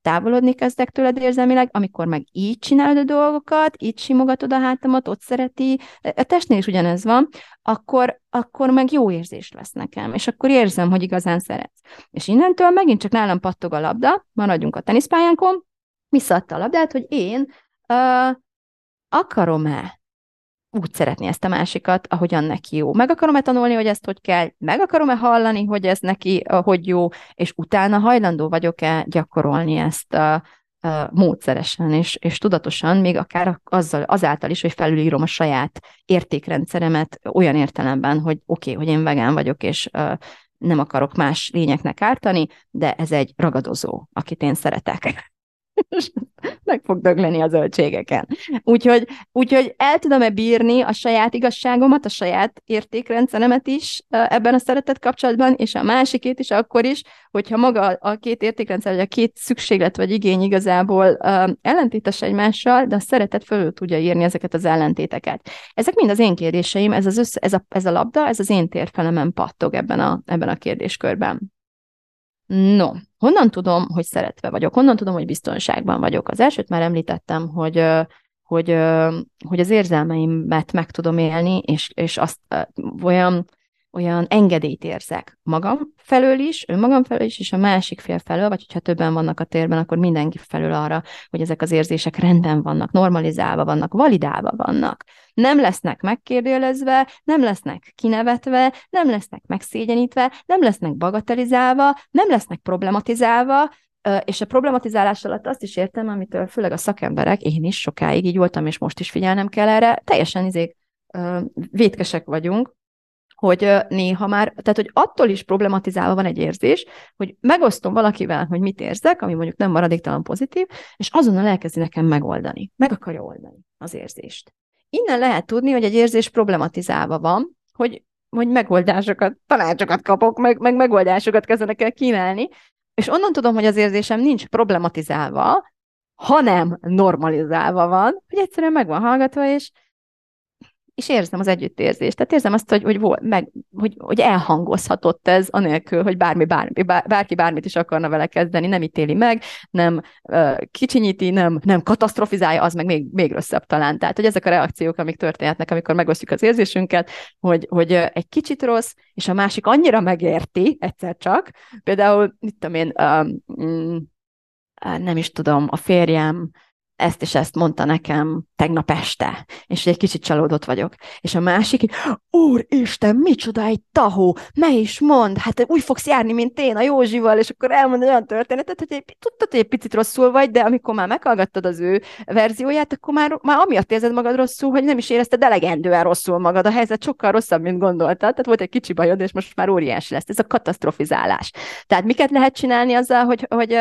Speaker 1: távolodni kezdek tőled érzelmileg, amikor meg így csinálod a dolgokat, így simogatod a hátamat, ott szereti, a testnél is ugyanez van, akkor, akkor meg jó érzés lesz nekem, és akkor érzem, hogy igazán szeretsz. És innentől megint csak nálam pattog a labda, maradjunk a teniszpályánkon, visszaadta a labdát, hogy én uh, akarom-e úgy szeretni ezt a másikat, ahogyan neki jó. Meg akarom-e tanulni, hogy ezt hogy kell, meg akarom-e hallani, hogy ez neki hogy jó, és utána hajlandó vagyok-e gyakorolni ezt a, módszeresen és, és tudatosan, még akár azzal, azáltal is, hogy felülírom a saját értékrendszeremet olyan értelemben, hogy oké, okay, hogy én vegán vagyok, és nem akarok más lényeknek ártani, de ez egy ragadozó, akit én szeretek és meg fog dögleni a zöldségeken. Úgyhogy, úgyhogy el tudom-e bírni a saját igazságomat, a saját értékrendszeremet is ebben a szeretet kapcsolatban, és a másikét is akkor is, hogyha maga a két értékrendszer, vagy a két szükséglet vagy igény igazából ellentétes egymással, de a szeretet fölül tudja írni ezeket az ellentéteket. Ezek mind az én kérdéseim, ez, az össze, ez, a, ez a labda, ez az én térfelemen pattog ebben a, ebben a kérdéskörben. No, honnan tudom, hogy szeretve vagyok? Honnan tudom, hogy biztonságban vagyok? Az elsőt már említettem, hogy hogy, hogy az érzelmeimet meg tudom élni, és, és azt olyan olyan engedélyt érzek magam felől is, önmagam felől is, és a másik fél felől, vagy hogyha többen vannak a térben, akkor mindenki felől arra, hogy ezek az érzések rendben vannak, normalizálva vannak, validálva vannak. Nem lesznek megkérdőjelezve, nem lesznek kinevetve, nem lesznek megszégyenítve, nem lesznek bagatelizálva, nem lesznek problematizálva, és a problematizálás alatt azt is értem, amitől főleg a szakemberek, én is sokáig így voltam, és most is figyelnem kell erre, teljesen izék, vétkesek vagyunk, hogy néha már, tehát hogy attól is problematizálva van egy érzés, hogy megosztom valakivel, hogy mit érzek, ami mondjuk nem maradéktalan pozitív, és azonnal elkezdi nekem megoldani. Meg akarja oldani az érzést. Innen lehet tudni, hogy egy érzés problematizálva van, hogy, hogy megoldásokat, tanácsokat kapok, meg, meg megoldásokat kezdenek el kínálni, és onnan tudom, hogy az érzésem nincs problematizálva, hanem normalizálva van, hogy egyszerűen meg van hallgatva, és és érzem az együttérzést. Tehát érzem azt, hogy, hogy, volt, meg, hogy, hogy elhangozhatott ez, anélkül, hogy bármi, bármi, bár, bárki bármit is akarna vele kezdeni, nem ítéli meg, nem uh, kicsinyíti, nem, nem katasztrofizálja, az meg még, még rosszabb talán. Tehát, hogy ezek a reakciók, amik történhetnek, amikor megosztjuk az érzésünket, hogy, hogy egy kicsit rossz, és a másik annyira megérti egyszer csak, például, mit tudom én, um, nem is tudom, a férjem ezt és ezt mondta nekem tegnap este, és egy kicsit csalódott vagyok. És a másik, Úristen, micsoda egy tahó, me is mond, hát úgy fogsz járni, mint én a Józsival, és akkor elmond olyan történetet, hogy egy, tudtad, hogy egy picit rosszul vagy, de amikor már meghallgattad az ő verzióját, akkor már, már amiatt érzed magad rosszul, hogy nem is érezted elegendően rosszul magad. A helyzet sokkal rosszabb, mint gondoltad. Tehát volt egy kicsi bajod, és most már óriási lesz. Ez a katasztrofizálás. Tehát miket lehet csinálni azzal, hogy, hogy,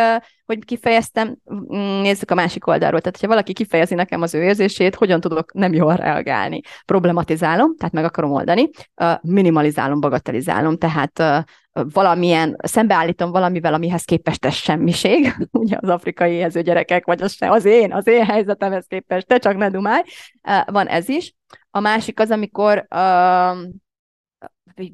Speaker 1: hogy kifejeztem, mm, nézzük a másik oldalról. Tehát, ha valaki kifejezi nekem az ő érzését, hogyan tudok nem jól reagálni. Problematizálom, tehát meg akarom oldani, minimalizálom, bagatelizálom, tehát valamilyen, szembeállítom valamivel, amihez képest ez semmiség, ugye az afrikai éhező gyerekek, vagy az, se, az én, az én helyzetemhez képest, te csak ne dumálj, van ez is. A másik az, amikor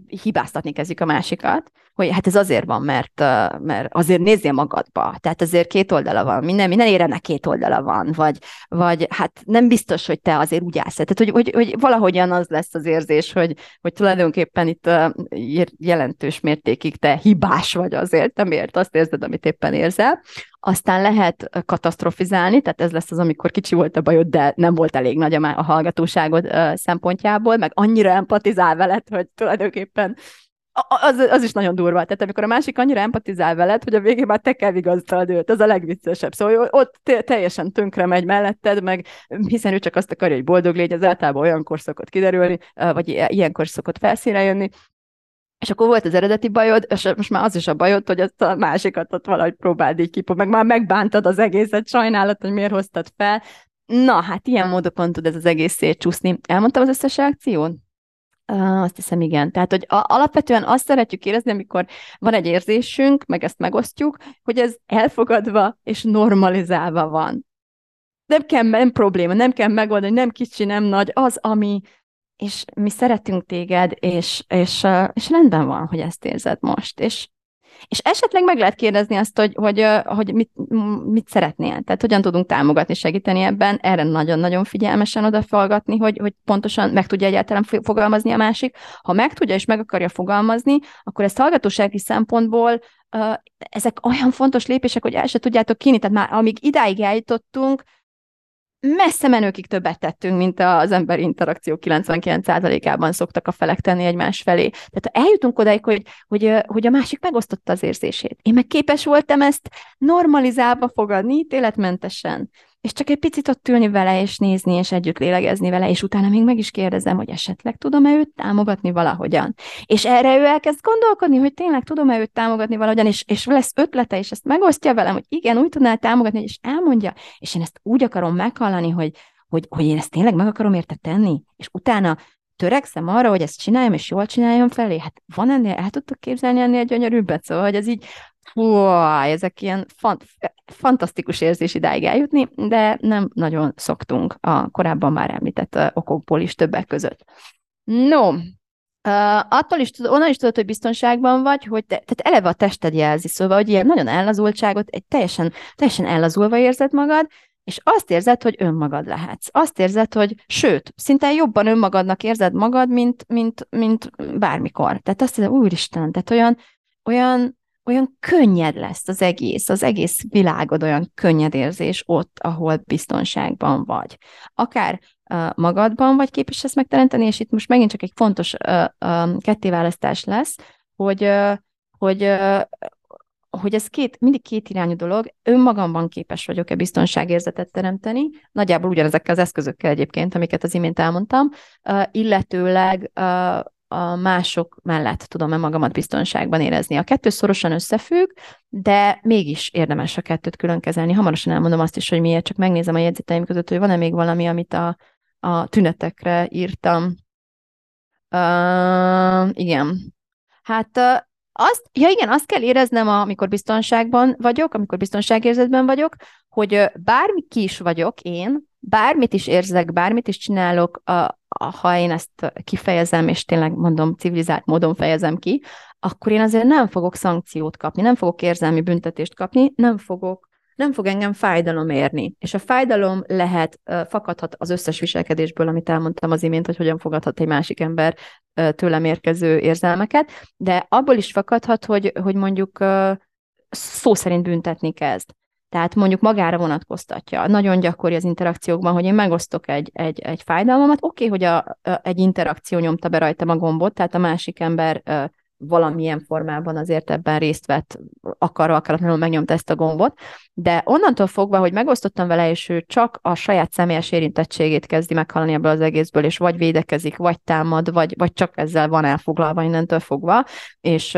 Speaker 1: hibáztatni kezdjük a másikat, hogy hát ez azért van, mert, mert azért nézzél magadba. Tehát azért két oldala van, minden, minden érenek két oldala van, vagy, vagy hát nem biztos, hogy te azért úgy állsz. Tehát, hogy, hogy, hogy valahogyan az lesz az érzés, hogy, hogy tulajdonképpen itt jelentős mértékig te hibás vagy azért, nem ért azt érzed, amit éppen érzel. Aztán lehet katasztrofizálni, tehát ez lesz az, amikor kicsi volt a bajod, de nem volt elég nagy a hallgatóságod szempontjából, meg annyira empatizál veled, hogy tulajdonképpen az, az is nagyon durva. Tehát amikor a másik annyira empatizál veled, hogy a végén már te kell vigasztalod őt, az a legviccesebb. Szóval ott teljesen tönkre megy melletted, meg hiszen ő csak azt akarja, hogy boldog légy, ez általában olyankor szokott kiderülni, vagy ilyenkor szokott felszínre jönni. És akkor volt az eredeti bajod, és most már az is a bajod, hogy azt a másikat ott valahogy próbáld így kipó, meg már megbántad az egészet, sajnálat, hogy miért hoztad fel. Na, hát ilyen módokon tud ez az egész szétcsúszni. Elmondtam az összes reakción? Uh, azt hiszem, igen. Tehát, hogy a, alapvetően azt szeretjük érezni, amikor van egy érzésünk, meg ezt megosztjuk, hogy ez elfogadva és normalizálva van. Nem kell, nem probléma, nem kell megoldani, nem kicsi, nem nagy, az, ami, és mi szeretünk téged, és, és, és rendben van, hogy ezt érzed most. És és esetleg meg lehet kérdezni azt, hogy, hogy, hogy mit, mit szeretnél, tehát hogyan tudunk támogatni, segíteni ebben, erre nagyon-nagyon figyelmesen odafallgatni, hogy, hogy pontosan meg tudja egyáltalán fogalmazni a másik. Ha meg tudja és meg akarja fogalmazni, akkor ezt hallgatósági szempontból ezek olyan fontos lépések, hogy el se tudjátok kínni, tehát már amíg idáig eljutottunk, messze menőkig többet tettünk, mint az emberi interakció 99%-ában szoktak a felek tenni egymás felé. Tehát eljutunk odáig, hogy, hogy, hogy a másik megosztotta az érzését. Én meg képes voltam ezt normalizálva fogadni, ítéletmentesen és csak egy picit ott ülni vele, és nézni, és együtt lélegezni vele, és utána még meg is kérdezem, hogy esetleg tudom-e őt támogatni valahogyan. És erre ő elkezd gondolkodni, hogy tényleg tudom-e őt támogatni valahogyan, és, és lesz ötlete, és ezt megosztja velem, hogy igen, úgy tudnál támogatni, és elmondja, és én ezt úgy akarom meghallani, hogy, hogy, hogy én ezt tényleg meg akarom érte tenni, és utána törekszem arra, hogy ezt csináljam, és jól csináljam felé. Hát van ennél, el tudtok képzelni ennél gyönyörűbbet, szóval, hogy ez így Hú, ezek ilyen fant- fantasztikus érzés idáig eljutni, de nem nagyon szoktunk a korábban már említett okokból is többek között. No, Uh, attól is tudod, onnan is tudod, hogy biztonságban vagy, hogy te, tehát eleve a tested jelzi, szóval, hogy ilyen nagyon ellazultságot, egy teljesen, teljesen ellazulva érzed magad, és azt érzed, hogy önmagad lehetsz. Azt érzed, hogy sőt, szinte jobban önmagadnak érzed magad, mint, mint, mint bármikor. Tehát azt hiszem, úristen, tehát olyan, olyan olyan könnyed lesz az egész, az egész világod olyan könnyed érzés ott, ahol biztonságban vagy. Akár uh, magadban vagy képes ezt megteremteni, és itt most megint csak egy fontos uh, uh, kettéválasztás lesz, hogy, uh, hogy hogy ez két, mindig két irányú dolog, önmagamban képes vagyok-e biztonságérzetet teremteni, nagyjából ugyanezekkel az eszközökkel egyébként, amiket az imént elmondtam, illetőleg a mások mellett tudom-e magamat biztonságban érezni. A kettő szorosan összefügg, de mégis érdemes a kettőt külön kezelni. Hamarosan elmondom azt is, hogy miért, csak megnézem a jegyzeteim között, hogy van-e még valami, amit a, a tünetekre írtam. Uh, igen. Hát uh, azt, ja igen, azt kell éreznem, amikor biztonságban vagyok, amikor biztonságérzetben vagyok, hogy bármi ki is vagyok én, bármit is érzek, bármit is csinálok, a, a, ha én ezt kifejezem, és tényleg mondom, civilizált módon fejezem ki, akkor én azért nem fogok szankciót kapni, nem fogok érzelmi büntetést kapni, nem fogok nem fog engem fájdalom érni. És a fájdalom lehet, fakadhat az összes viselkedésből, amit elmondtam az imént, hogy hogyan fogadhat egy másik ember tőlem érkező érzelmeket, de abból is fakadhat, hogy, hogy mondjuk szó szerint büntetni kezd. Tehát mondjuk magára vonatkoztatja. Nagyon gyakori az interakciókban, hogy én megosztok egy, egy, egy fájdalmamat. Oké, okay, hogy a, a, egy interakció nyomta be rajtam a gombot, tehát a másik ember valamilyen formában azért ebben részt vett, akarva akaratlanul megnyomta ezt a gombot, de onnantól fogva, hogy megosztottam vele, és ő csak a saját személyes érintettségét kezdi meghallani ebből az egészből, és vagy védekezik, vagy támad, vagy, vagy csak ezzel van elfoglalva innentől fogva, és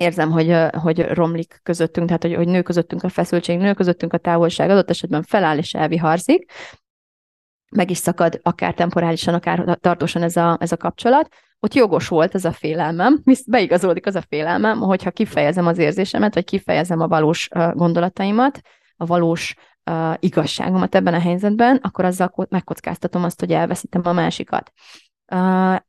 Speaker 1: érzem, hogy, hogy romlik közöttünk, tehát hogy, hogy nő közöttünk a feszültség, nő közöttünk a távolság, adott esetben feláll és elviharzik, meg is szakad akár temporálisan, akár tartósan ez a, ez a kapcsolat, ott jogos volt ez a félelmem, beigazolódik az a félelmem, hogyha kifejezem az érzésemet, vagy kifejezem a valós gondolataimat, a valós igazságomat ebben a helyzetben, akkor azzal megkockáztatom azt, hogy elveszítem a másikat.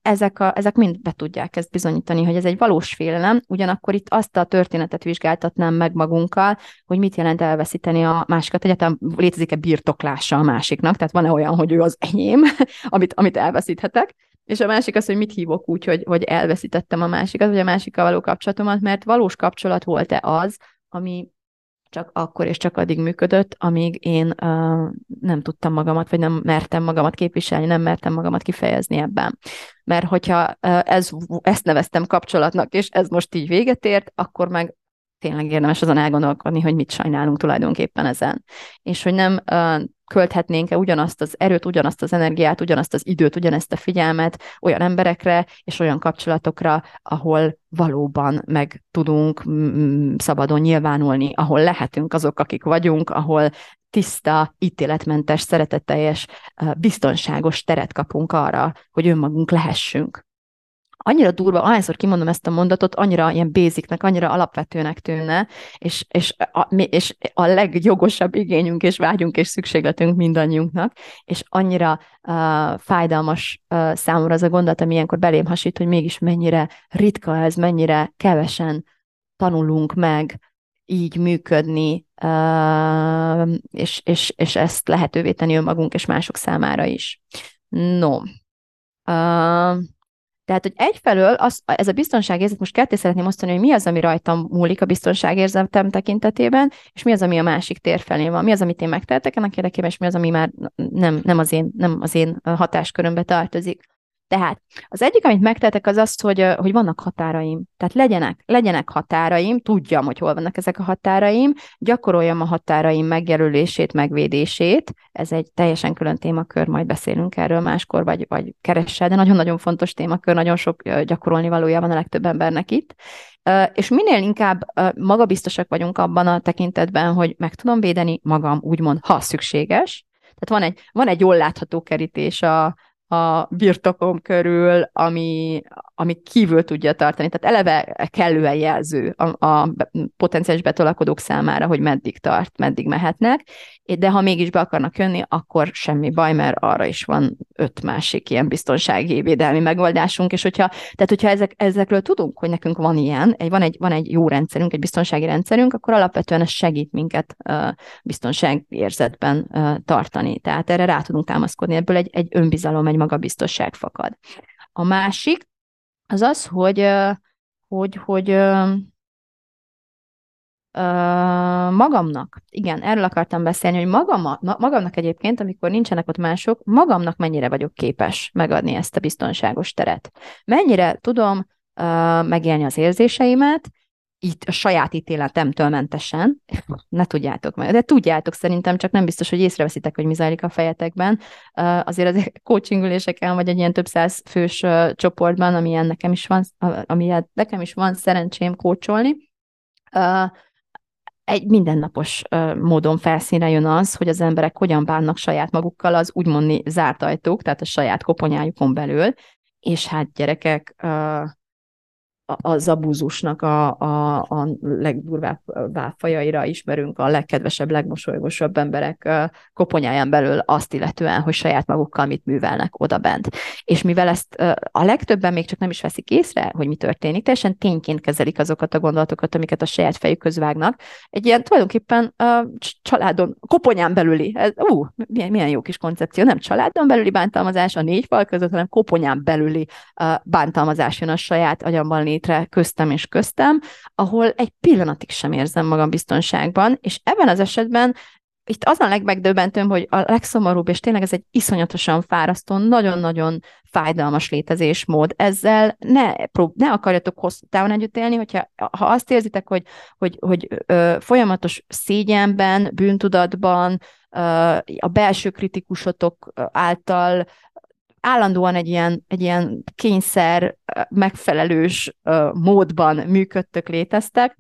Speaker 1: Ezek, a, ezek mind be tudják ezt bizonyítani, hogy ez egy valós félelem, ugyanakkor itt azt a történetet vizsgáltatnám meg magunkkal, hogy mit jelent elveszíteni a másikat, egyáltalán létezik-e birtoklása a másiknak, tehát van-e olyan, hogy ő az enyém, amit, amit elveszíthetek, és a másik az, hogy mit hívok úgy, hogy, hogy elveszítettem a másikat, vagy a másikkal való kapcsolatomat, mert valós kapcsolat volt-e az, ami csak akkor és csak addig működött, amíg én uh, nem tudtam magamat, vagy nem mertem magamat képviselni, nem mertem magamat kifejezni ebben. Mert hogyha uh, ez, ezt neveztem kapcsolatnak, és ez most így véget ért, akkor meg tényleg érdemes azon elgondolkodni, hogy mit sajnálunk tulajdonképpen ezen. És hogy nem uh, költhetnénk-e ugyanazt az erőt, ugyanazt az energiát, ugyanazt az időt, ugyanezt a figyelmet olyan emberekre és olyan kapcsolatokra, ahol valóban meg tudunk szabadon nyilvánulni, ahol lehetünk azok, akik vagyunk, ahol tiszta, ítéletmentes, szeretetteljes, biztonságos teret kapunk arra, hogy önmagunk lehessünk annyira durva, ahányszor kimondom ezt a mondatot, annyira ilyen basicnek, annyira alapvetőnek tűnne, és, és, a, és a legjogosabb igényünk és vágyunk és szükségletünk mindannyiunknak, és annyira uh, fájdalmas uh, számomra az a gondolat, ami ilyenkor belém hasít, hogy mégis mennyire ritka ez, mennyire kevesen tanulunk meg így működni, uh, és, és, és ezt lehetővé tenni önmagunk és mások számára is. No, uh, tehát, hogy egyfelől az, ez a biztonságérzet, most ketté szeretném osztani, hogy mi az, ami rajtam múlik a biztonságérzetem tekintetében, és mi az, ami a másik tér felé van. Mi az, amit én megtehetek ennek érdekében, és mi az, ami már nem, nem, az, én, nem az én hatáskörömbe tartozik. Tehát az egyik, amit megtehetek, az az, hogy, hogy vannak határaim. Tehát legyenek, legyenek határaim, tudjam, hogy hol vannak ezek a határaim, gyakoroljam a határaim megjelölését, megvédését. Ez egy teljesen külön témakör, majd beszélünk erről máskor, vagy, vagy keressel, de nagyon-nagyon fontos témakör, nagyon sok gyakorolni valója van a legtöbb embernek itt. És minél inkább magabiztosak vagyunk abban a tekintetben, hogy meg tudom védeni magam, úgymond, ha szükséges, tehát van egy, van egy jól látható kerítés a, a birtokom körül, ami, ami kívül tudja tartani. Tehát eleve kellően jelző a, a potenciális betolakodók számára, hogy meddig tart, meddig mehetnek, de ha mégis be akarnak jönni, akkor semmi baj, mert arra is van öt másik ilyen biztonsági védelmi megoldásunk, és hogyha, tehát hogyha ezek, ezekről tudunk, hogy nekünk van ilyen, egy, van, egy, van egy jó rendszerünk, egy biztonsági rendszerünk, akkor alapvetően ez segít minket uh, biztonságérzetben uh, tartani. Tehát erre rá tudunk támaszkodni, ebből egy, egy önbizalom, egy magabiztosság fakad. A másik az az, hogy, hogy, hogy magamnak, igen, erről akartam beszélni, hogy magam, magamnak egyébként, amikor nincsenek ott mások, magamnak mennyire vagyok képes megadni ezt a biztonságos teret. Mennyire tudom megélni az érzéseimet, itt a saját ítéletemtől mentesen, ne tudjátok meg, de tudjátok szerintem, csak nem biztos, hogy észreveszitek, hogy mi zajlik a fejetekben. Azért az coachingüléseken, vagy egy ilyen több száz fős csoportban, amilyen nekem is van, amilyen nekem is van szerencsém kócsolni, egy mindennapos módon felszínre jön az, hogy az emberek hogyan bánnak saját magukkal az úgymond zárt ajtók, tehát a saját koponyájukon belül, és hát gyerekek, az abúzusnak a, a, a legdurvább fajaira ismerünk a legkedvesebb, legmosolygósabb emberek koponyáján belül azt illetően, hogy saját magukkal mit művelnek oda bent. És mivel ezt a legtöbben még csak nem is veszik észre, hogy mi történik, teljesen tényként kezelik azokat a gondolatokat, amiket a saját fejük közvágnak. Egy ilyen tulajdonképpen családon, koponyán belüli, ez, ú, milyen, milyen jó kis koncepció, nem családon belüli bántalmazás a négy fal között, hanem koponyán belüli bántalmazás jön a saját agyamban létre köztem és köztem, ahol egy pillanatig sem érzem magam biztonságban, és ebben az esetben itt az a legmegdöbbentőbb, hogy a legszomorúbb, és tényleg ez egy iszonyatosan fárasztó, nagyon-nagyon fájdalmas létezésmód. Ezzel ne, prób- ne akarjatok hosszú távon együtt élni, hogyha ha azt érzitek, hogy, hogy, hogy ö, folyamatos szégyenben, bűntudatban, ö, a belső kritikusotok által állandóan egy ilyen, egy ilyen kényszer megfelelős módban működtök, léteztek,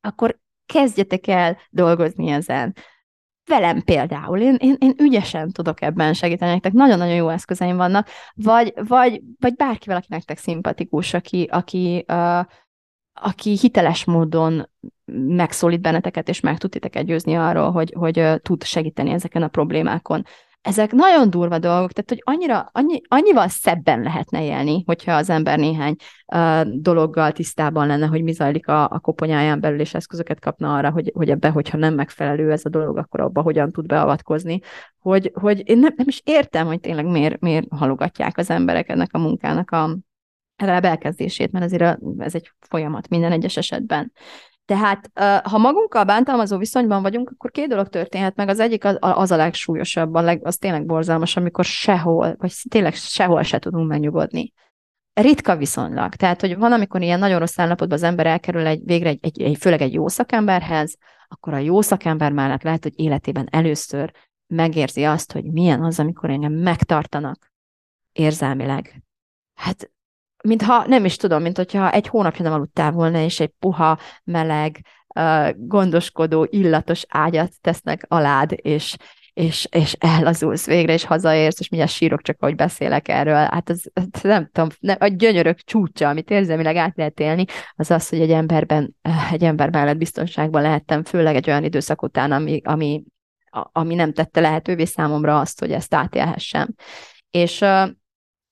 Speaker 1: akkor kezdjetek el dolgozni ezen. Velem például, én, én, én ügyesen tudok ebben segíteni, nektek. Nagyon-nagyon jó eszközeim vannak, vagy, vagy, vagy bárkivel, aki nektek szimpatikus, aki, aki, uh, aki hiteles módon megszólít benneteket, és meg tud titeket győzni arról, hogy, hogy uh, tud segíteni ezeken a problémákon ezek nagyon durva dolgok, tehát hogy annyira, annyi, annyival szebben lehetne élni, hogyha az ember néhány uh, dologgal tisztában lenne, hogy mi zajlik a, a koponyáján belül, és eszközöket kapna arra, hogy, hogy ebbe, hogyha nem megfelelő ez a dolog, akkor abba hogyan tud beavatkozni. Hogy, hogy én nem, nem is értem, hogy tényleg miért, miért halogatják az emberek ennek a munkának a, a belkezdését, mert azért ez egy folyamat minden egyes esetben. Tehát, ha magunkkal bántalmazó viszonyban vagyunk, akkor két dolog történhet meg. Az egyik az, az a legsúlyosabb, a leg, az tényleg borzalmas, amikor sehol, vagy tényleg sehol se tudunk megnyugodni. Ritka viszonylag. Tehát, hogy van, amikor ilyen nagyon rossz állapotban az ember elkerül egy, végre egy, egy, egy, főleg egy jó szakemberhez, akkor a jó szakember mellett lehet, hogy életében először megérzi azt, hogy milyen az, amikor engem megtartanak érzelmileg. Hát mintha nem is tudom, mint hogyha egy hónapja nem aludtál volna, és egy puha, meleg, gondoskodó, illatos ágyat tesznek alád, és, és, és ellazulsz végre, és hazaérsz, és mindjárt sírok csak, ahogy beszélek erről. Hát az, nem tudom, nem, a gyönyörök csúcsa, amit érzelmileg át lehet élni, az az, hogy egy emberben, egy ember mellett biztonságban lehettem, főleg egy olyan időszak után, ami, ami, ami nem tette lehetővé számomra azt, hogy ezt átélhessem. És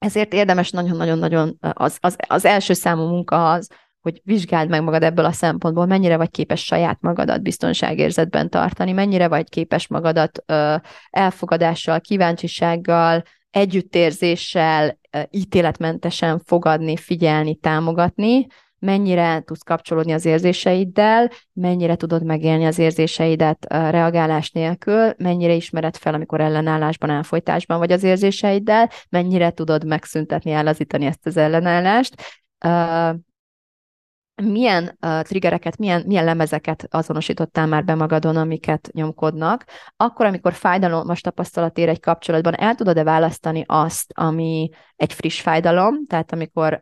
Speaker 1: ezért érdemes nagyon-nagyon-nagyon, az, az, az első számú munka az, hogy vizsgáld meg magad ebből a szempontból, mennyire vagy képes saját magadat biztonságérzetben tartani, mennyire vagy képes magadat ö, elfogadással, kíváncsisággal, együttérzéssel, ö, ítéletmentesen fogadni, figyelni, támogatni, mennyire tudsz kapcsolódni az érzéseiddel, mennyire tudod megélni az érzéseidet reagálás nélkül, mennyire ismered fel, amikor ellenállásban, elfolytásban vagy az érzéseiddel, mennyire tudod megszüntetni, ellazítani ezt az ellenállást, milyen triggereket, milyen, milyen lemezeket azonosítottál már be magadon, amiket nyomkodnak, akkor, amikor fájdalmas tapasztalat ér egy kapcsolatban, el tudod-e választani azt, ami egy friss fájdalom, tehát amikor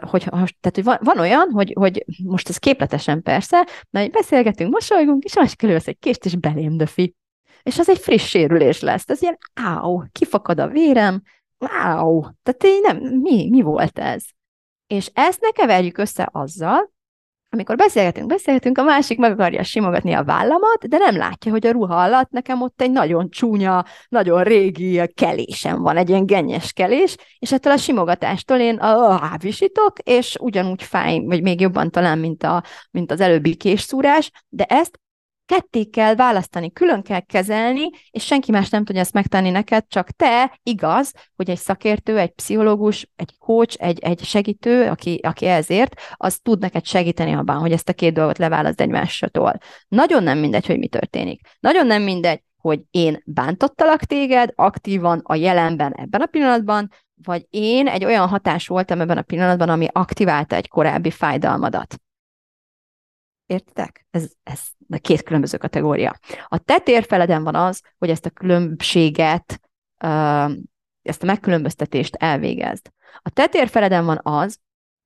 Speaker 1: hogy, tehát, hogy van, van olyan, hogy, hogy most ez képletesen persze, de hogy beszélgetünk, mosolygunk, és másik elővesz egy kést, és belém döfi. És az egy friss sérülés lesz. Ez ilyen, áú, kifakad a vérem, áú, tehát így nem, mi, mi volt ez? És ezt ne keverjük össze azzal, amikor beszélgetünk, beszélgetünk, a másik meg akarja simogatni a vállamat, de nem látja, hogy a ruha alatt nekem ott egy nagyon csúnya, nagyon régi kelésem van, egy ilyen gennyes kelés, és ettől a simogatástól én a visítok, és ugyanúgy fáj, vagy még jobban talán, mint, a, mint az előbbi késszúrás, de ezt ketté kell választani, külön kell kezelni, és senki más nem tudja ezt megtenni neked, csak te, igaz, hogy egy szakértő, egy pszichológus, egy coach, egy, egy segítő, aki, aki ezért, az tud neked segíteni abban, hogy ezt a két dolgot leválaszd egymásról. Nagyon nem mindegy, hogy mi történik. Nagyon nem mindegy, hogy én bántottalak téged aktívan a jelenben, ebben a pillanatban, vagy én egy olyan hatás voltam ebben a pillanatban, ami aktiválta egy korábbi fájdalmadat. Értitek? Ez, ez két különböző kategória. A te térfeleden van az, hogy ezt a különbséget, ezt a megkülönböztetést elvégezd. A te térfeleden van az,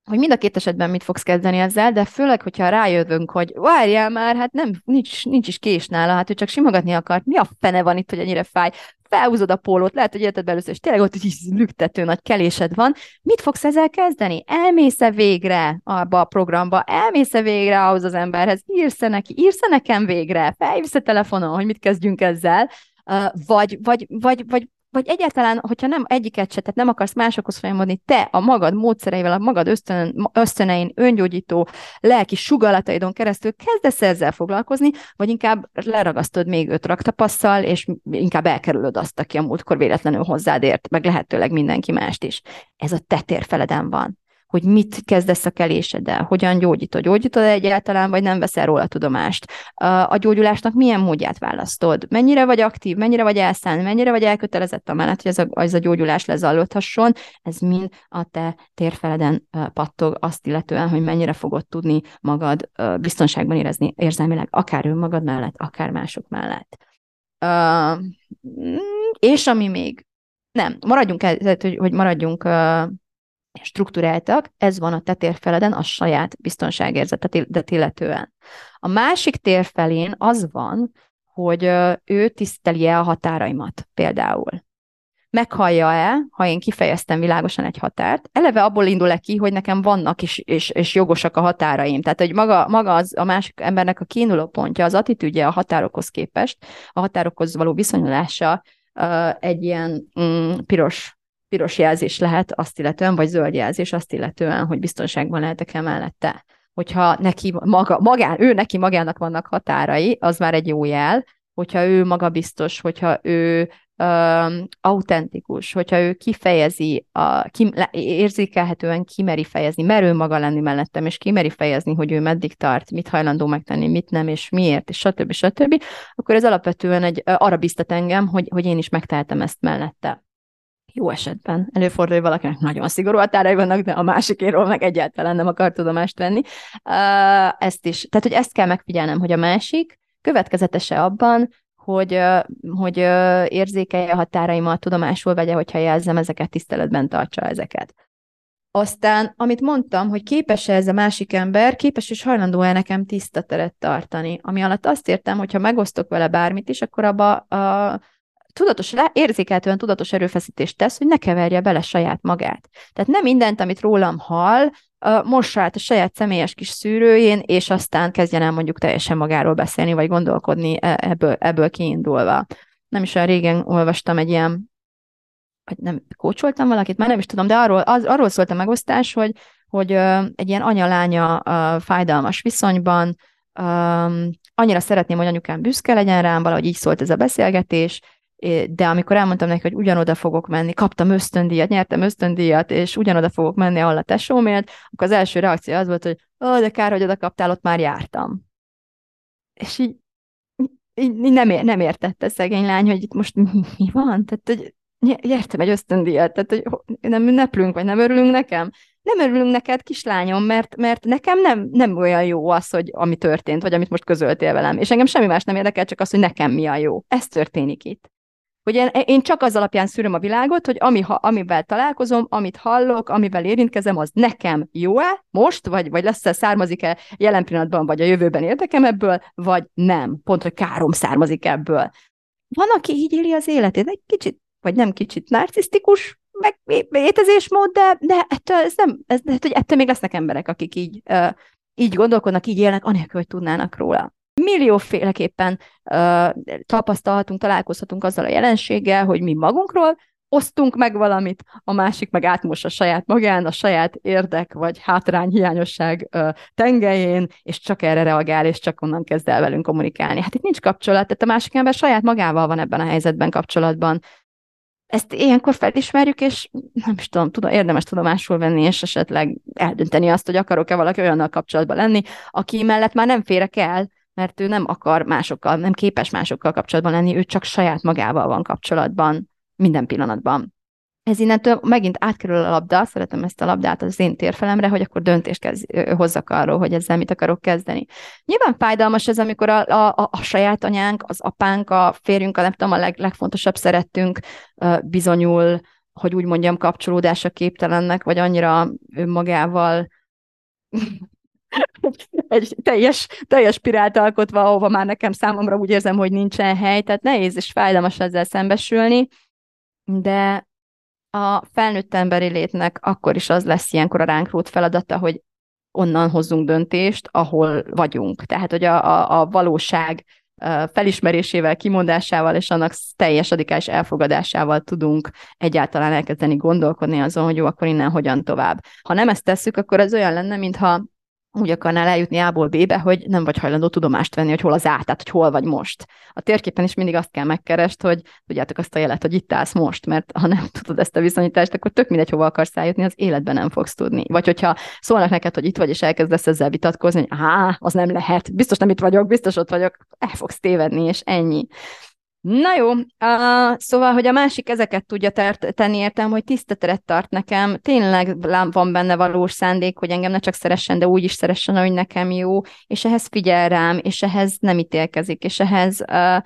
Speaker 1: hogy mind a két esetben mit fogsz kezdeni ezzel, de főleg, hogyha rájövünk, hogy várjál már, hát nem, nincs, nincs is kés nála, hát ő csak simogatni akart, mi a fene van itt, hogy ennyire fáj, felhúzod a pólót, lehet, hogy életed először, és tényleg ott is lüktető nagy kelésed van, mit fogsz ezzel kezdeni? Elmész-e végre abba a programba, elmész-e végre ahhoz az emberhez, írsz-e neki, írsz-e nekem végre, felhívsz-e telefonon, hogy mit kezdjünk ezzel, vagy, vagy, vagy, vagy vagy egyáltalán, hogyha nem egyiket se, tehát nem akarsz másokhoz folyamodni, te a magad módszereivel, a magad ösztön, ösztönein, öngyógyító, lelki sugalataidon keresztül kezdesz ezzel foglalkozni, vagy inkább leragasztod még öt raktapasszal, és inkább elkerülöd azt, aki a múltkor véletlenül hozzád ért, meg lehetőleg mindenki mást is. Ez a te térfeleden van hogy mit kezdesz a keléseddel, hogyan gyógyítod, gyógyítod egyáltalán, vagy nem veszel róla tudomást. A gyógyulásnak milyen módját választod, mennyire vagy aktív, mennyire vagy elszánt, mennyire vagy elkötelezett a mellett, hogy ez a, ez a gyógyulás lezajlódhasson, ez mind a te térfeleden pattog azt illetően, hogy mennyire fogod tudni magad biztonságban érezni érzelmileg, akár önmagad mellett, akár mások mellett. Uh, és ami még, nem, maradjunk, hogy, hogy maradjunk struktúráltak, ez van a te térfeleden, a saját biztonságérzetet illetően. A másik térfelén az van, hogy ő tiszteli-e a határaimat például. Meghallja-e, ha én kifejeztem világosan egy határt, eleve abból indul-e ki, hogy nekem vannak és, és, és jogosak a határaim. Tehát, hogy maga, maga az a másik embernek a kiinduló pontja, az attitűdje a határokhoz képest, a határokhoz való viszonyulása egy ilyen mm, piros piros jelzés lehet azt illetően, vagy zöld jelzés azt illetően, hogy biztonságban lehetek-e mellette. Hogyha neki maga, magán, ő neki magának vannak határai, az már egy jó jel, hogyha ő magabiztos, hogyha ő um, autentikus, hogyha ő kifejezi, a, ki, érzékelhetően kimeri fejezni, merő maga lenni mellettem, és kimeri fejezni, hogy ő meddig tart, mit hajlandó megtenni, mit nem, és miért, és stb. stb., akkor ez alapvetően egy, arra biztat engem, hogy, hogy én is megtehetem ezt mellette jó esetben előfordul, hogy valakinek nagyon szigorú határai vannak, de a másikéről meg egyáltalán nem akar tudomást venni. Ezt is, tehát hogy ezt kell megfigyelnem, hogy a másik következetese abban, hogy, hogy érzékelje a határaimat, tudomásul vegye, hogyha jelzem ezeket, tiszteletben tartsa ezeket. Aztán, amit mondtam, hogy képes -e ez a másik ember, képes és hajlandó-e nekem tiszta teret tartani, ami alatt azt értem, hogyha megosztok vele bármit is, akkor abba a, tudatos, érzékeltően tudatos erőfeszítést tesz, hogy ne keverje bele saját magát. Tehát nem mindent, amit rólam hall, mossa át a saját személyes kis szűrőjén, és aztán kezdjen el mondjuk teljesen magáról beszélni, vagy gondolkodni e, ebből, ebből kiindulva. Nem is olyan régen olvastam egy ilyen, vagy nem kócsoltam valakit, már nem is tudom, de arról, az, arról szólt a megosztás, hogy, hogy egy ilyen anya-lánya fájdalmas viszonyban, um, annyira szeretném, hogy anyukám büszke legyen rám, valahogy így szólt ez a beszélgetés, de amikor elmondtam neki, hogy ugyanoda fogok menni, kaptam ösztöndíjat, nyertem ösztöndíjat, és ugyanoda fogok menni, ahol a tesóm élt, akkor az első reakció az volt, hogy ó, de kár, hogy oda kaptál, ott már jártam. És így, így nem, ér, nem értette szegény lány, hogy itt most mi van? Tehát, hogy nyertem egy ösztöndíjat, tehát, hogy nem ünneplünk, vagy nem örülünk nekem? Nem örülünk neked, kislányom, mert, mert nekem nem, nem olyan jó az, hogy ami történt, vagy amit most közöltél velem. És engem semmi más nem érdekel, csak az, hogy nekem mi a jó. Ez történik itt. Hogy én, csak az alapján szűröm a világot, hogy ami, ha, amivel találkozom, amit hallok, amivel érintkezem, az nekem jó-e most, vagy, vagy lesz-e, származik-e jelen pillanatban, vagy a jövőben érdekem ebből, vagy nem. Pont, hogy károm származik ebből. Van, aki így éli az életét, egy kicsit, vagy nem kicsit narcisztikus, meg étezésmód, de, de ettől, ez nem, ez, de, hogy ettől még lesznek emberek, akik így, így gondolkodnak, így élnek, anélkül, hogy tudnának róla millióféleképpen uh, tapasztalhatunk, találkozhatunk azzal a jelenséggel, hogy mi magunkról osztunk meg valamit, a másik meg átmos a saját magán, a saját érdek vagy hátrány hiányosság uh, tengelyén, és csak erre reagál, és csak onnan kezd el velünk kommunikálni. Hát itt nincs kapcsolat, tehát a másik ember saját magával van ebben a helyzetben kapcsolatban. Ezt ilyenkor felismerjük, és nem is tudom, tudom, érdemes tudomásul venni, és esetleg eldönteni azt, hogy akarok-e valaki olyannal kapcsolatban lenni, aki mellett már nem férek el, mert ő nem akar másokkal, nem képes másokkal kapcsolatban lenni, ő csak saját magával van kapcsolatban minden pillanatban. Ez innentől megint átkerül a labda, szeretem ezt a labdát az én térfelemre, hogy akkor döntést kezd, hozzak arról, hogy ezzel mit akarok kezdeni. Nyilván fájdalmas ez, amikor a, a, a saját anyánk, az apánk, a férjünk, a nem tudom, a leg, legfontosabb szeretünk bizonyul, hogy úgy mondjam, kapcsolódása képtelennek, vagy annyira önmagával egy teljes, teljes spirált alkotva, ahova már nekem számomra úgy érzem, hogy nincsen hely, tehát nehéz és fájdalmas ezzel szembesülni, de a felnőtt emberi létnek akkor is az lesz ilyenkor a ránk rót feladata, hogy onnan hozzunk döntést, ahol vagyunk. Tehát, hogy a, a, a valóság felismerésével, kimondásával és annak teljes radikális elfogadásával tudunk egyáltalán elkezdeni gondolkodni azon, hogy jó, akkor innen hogyan tovább. Ha nem ezt tesszük, akkor ez olyan lenne, mintha úgy akarnál eljutni A-ból B-be, hogy nem vagy hajlandó tudomást venni, hogy hol az A, tehát hogy hol vagy most. A térképen is mindig azt kell megkerest, hogy tudjátok azt a jelet, hogy itt állsz most, mert ha nem tudod ezt a viszonyítást, akkor tök mindegy, hova akarsz eljutni, az életben nem fogsz tudni. Vagy hogyha szólnak neked, hogy itt vagy, és elkezdesz ezzel vitatkozni, hogy á, az nem lehet, biztos nem itt vagyok, biztos ott vagyok, el fogsz tévedni, és ennyi. Na jó, uh, szóval, hogy a másik ezeket tudja tert, tenni értem, hogy tiszteteret tart nekem, tényleg van benne valós szándék, hogy engem ne csak szeressen, de úgy is szeressen, hogy nekem jó, és ehhez figyel rám, és ehhez nem ítélkezik, és ehhez uh,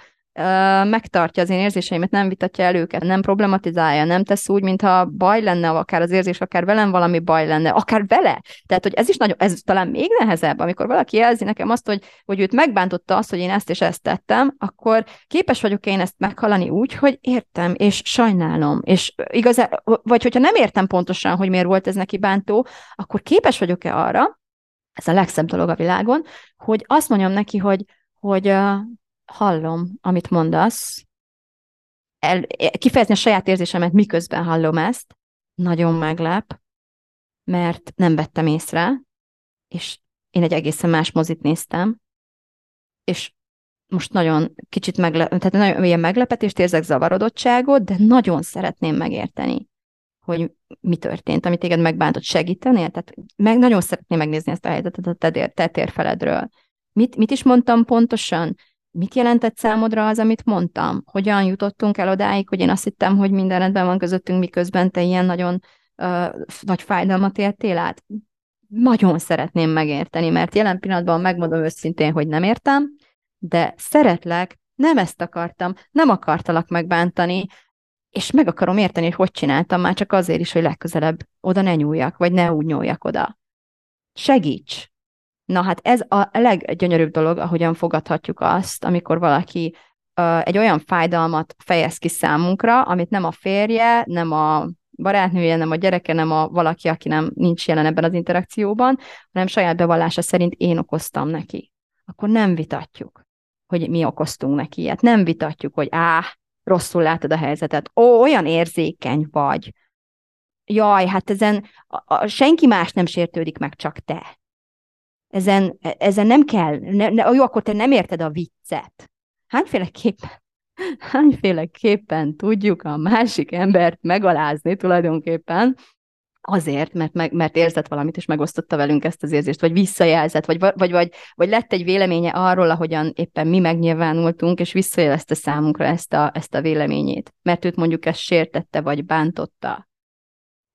Speaker 1: megtartja az én érzéseimet, nem vitatja el őket, nem problematizálja, nem tesz úgy, mintha baj lenne, akár az érzés, akár velem valami baj lenne, akár vele. Tehát, hogy ez is nagyon, ez talán még nehezebb, amikor valaki jelzi nekem azt, hogy, hogy őt megbántotta azt, hogy én ezt és ezt tettem, akkor képes vagyok én ezt meghallani úgy, hogy értem, és sajnálom, és igazán, vagy hogyha nem értem pontosan, hogy miért volt ez neki bántó, akkor képes vagyok-e arra, ez a legszebb dolog a világon, hogy azt mondjam neki, hogy, hogy hallom, amit mondasz, el, kifejezni a saját érzésemet, miközben hallom ezt, nagyon meglep, mert nem vettem észre, és én egy egészen más mozit néztem, és most nagyon kicsit megle- tehát nagyon ilyen meglepetést érzek, zavarodottságot, de nagyon szeretném megérteni, hogy mi történt, amit téged megbántott, segíteni, tehát meg nagyon szeretném megnézni ezt a helyzetet a te, te térfeledről. Mit, mit is mondtam pontosan? Mit jelentett számodra az, amit mondtam? Hogyan jutottunk el odáig, hogy én azt hittem, hogy minden rendben van közöttünk, miközben te ilyen nagyon uh, nagy fájdalmat éltél át? Nagyon szeretném megérteni, mert jelen pillanatban megmondom őszintén, hogy nem értem, de szeretlek, nem ezt akartam, nem akartalak megbántani, és meg akarom érteni, hogy hogy csináltam, már csak azért is, hogy legközelebb oda ne nyúljak, vagy ne úgy nyúljak oda. Segíts! Na hát ez a leggyönyörűbb dolog, ahogyan fogadhatjuk azt, amikor valaki egy olyan fájdalmat fejez ki számunkra, amit nem a férje, nem a barátnője, nem a gyereke, nem a valaki, aki nem nincs jelen ebben az interakcióban, hanem saját bevallása szerint én okoztam neki. Akkor nem vitatjuk, hogy mi okoztunk neki ilyet. Nem vitatjuk, hogy á, rosszul látod a helyzetet, ó, olyan érzékeny vagy. Jaj, hát ezen a, a, senki más nem sértődik meg, csak te ezen, ezen nem kell, ne, ne, jó, akkor te nem érted a viccet. Hányféleképpen, hányféleképpen tudjuk a másik embert megalázni tulajdonképpen, azért, mert, mert érzett valamit, és megosztotta velünk ezt az érzést, vagy visszajelzett, vagy, vagy, vagy, vagy lett egy véleménye arról, ahogyan éppen mi megnyilvánultunk, és visszajelezte számunkra ezt a, ezt a véleményét, mert őt mondjuk ezt sértette, vagy bántotta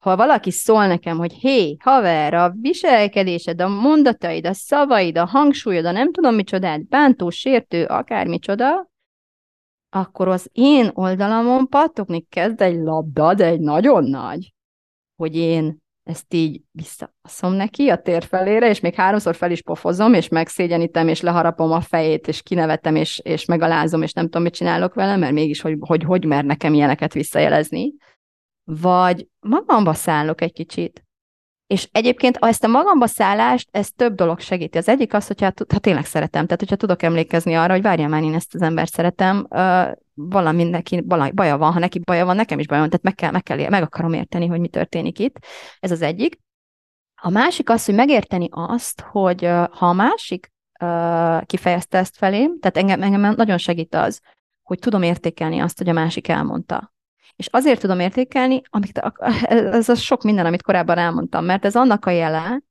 Speaker 1: ha valaki szól nekem, hogy hé, haver, a viselkedésed, a mondataid, a szavaid, a hangsúlyod, a nem tudom micsodát, bántó, sértő, akármicsoda, akkor az én oldalamon pattogni kezd egy labda, de egy nagyon nagy, hogy én ezt így visszaszom neki a tér felére, és még háromszor fel is pofozom, és megszégyenítem, és leharapom a fejét, és kinevetem, és, és megalázom, és nem tudom, mit csinálok vele, mert mégis, hogy, hogy, hogy mer nekem ilyeneket visszajelezni vagy magamba szállok egy kicsit. És egyébként ezt a magamba szállást, ez több dolog segíti. Az egyik az, hogyha ha tényleg szeretem, tehát hogyha tudok emlékezni arra, hogy várjál már, én ezt az embert szeretem, valami neki baja van, ha neki baja van, nekem is baja van, tehát meg, kell, meg, kell, meg akarom érteni, hogy mi történik itt. Ez az egyik. A másik az, hogy megérteni azt, hogy ha a másik kifejezte ezt felém, tehát engem, engem nagyon segít az, hogy tudom értékelni azt, hogy a másik elmondta és azért tudom értékelni, amit, ez az sok minden, amit korábban elmondtam, mert ez annak a jele,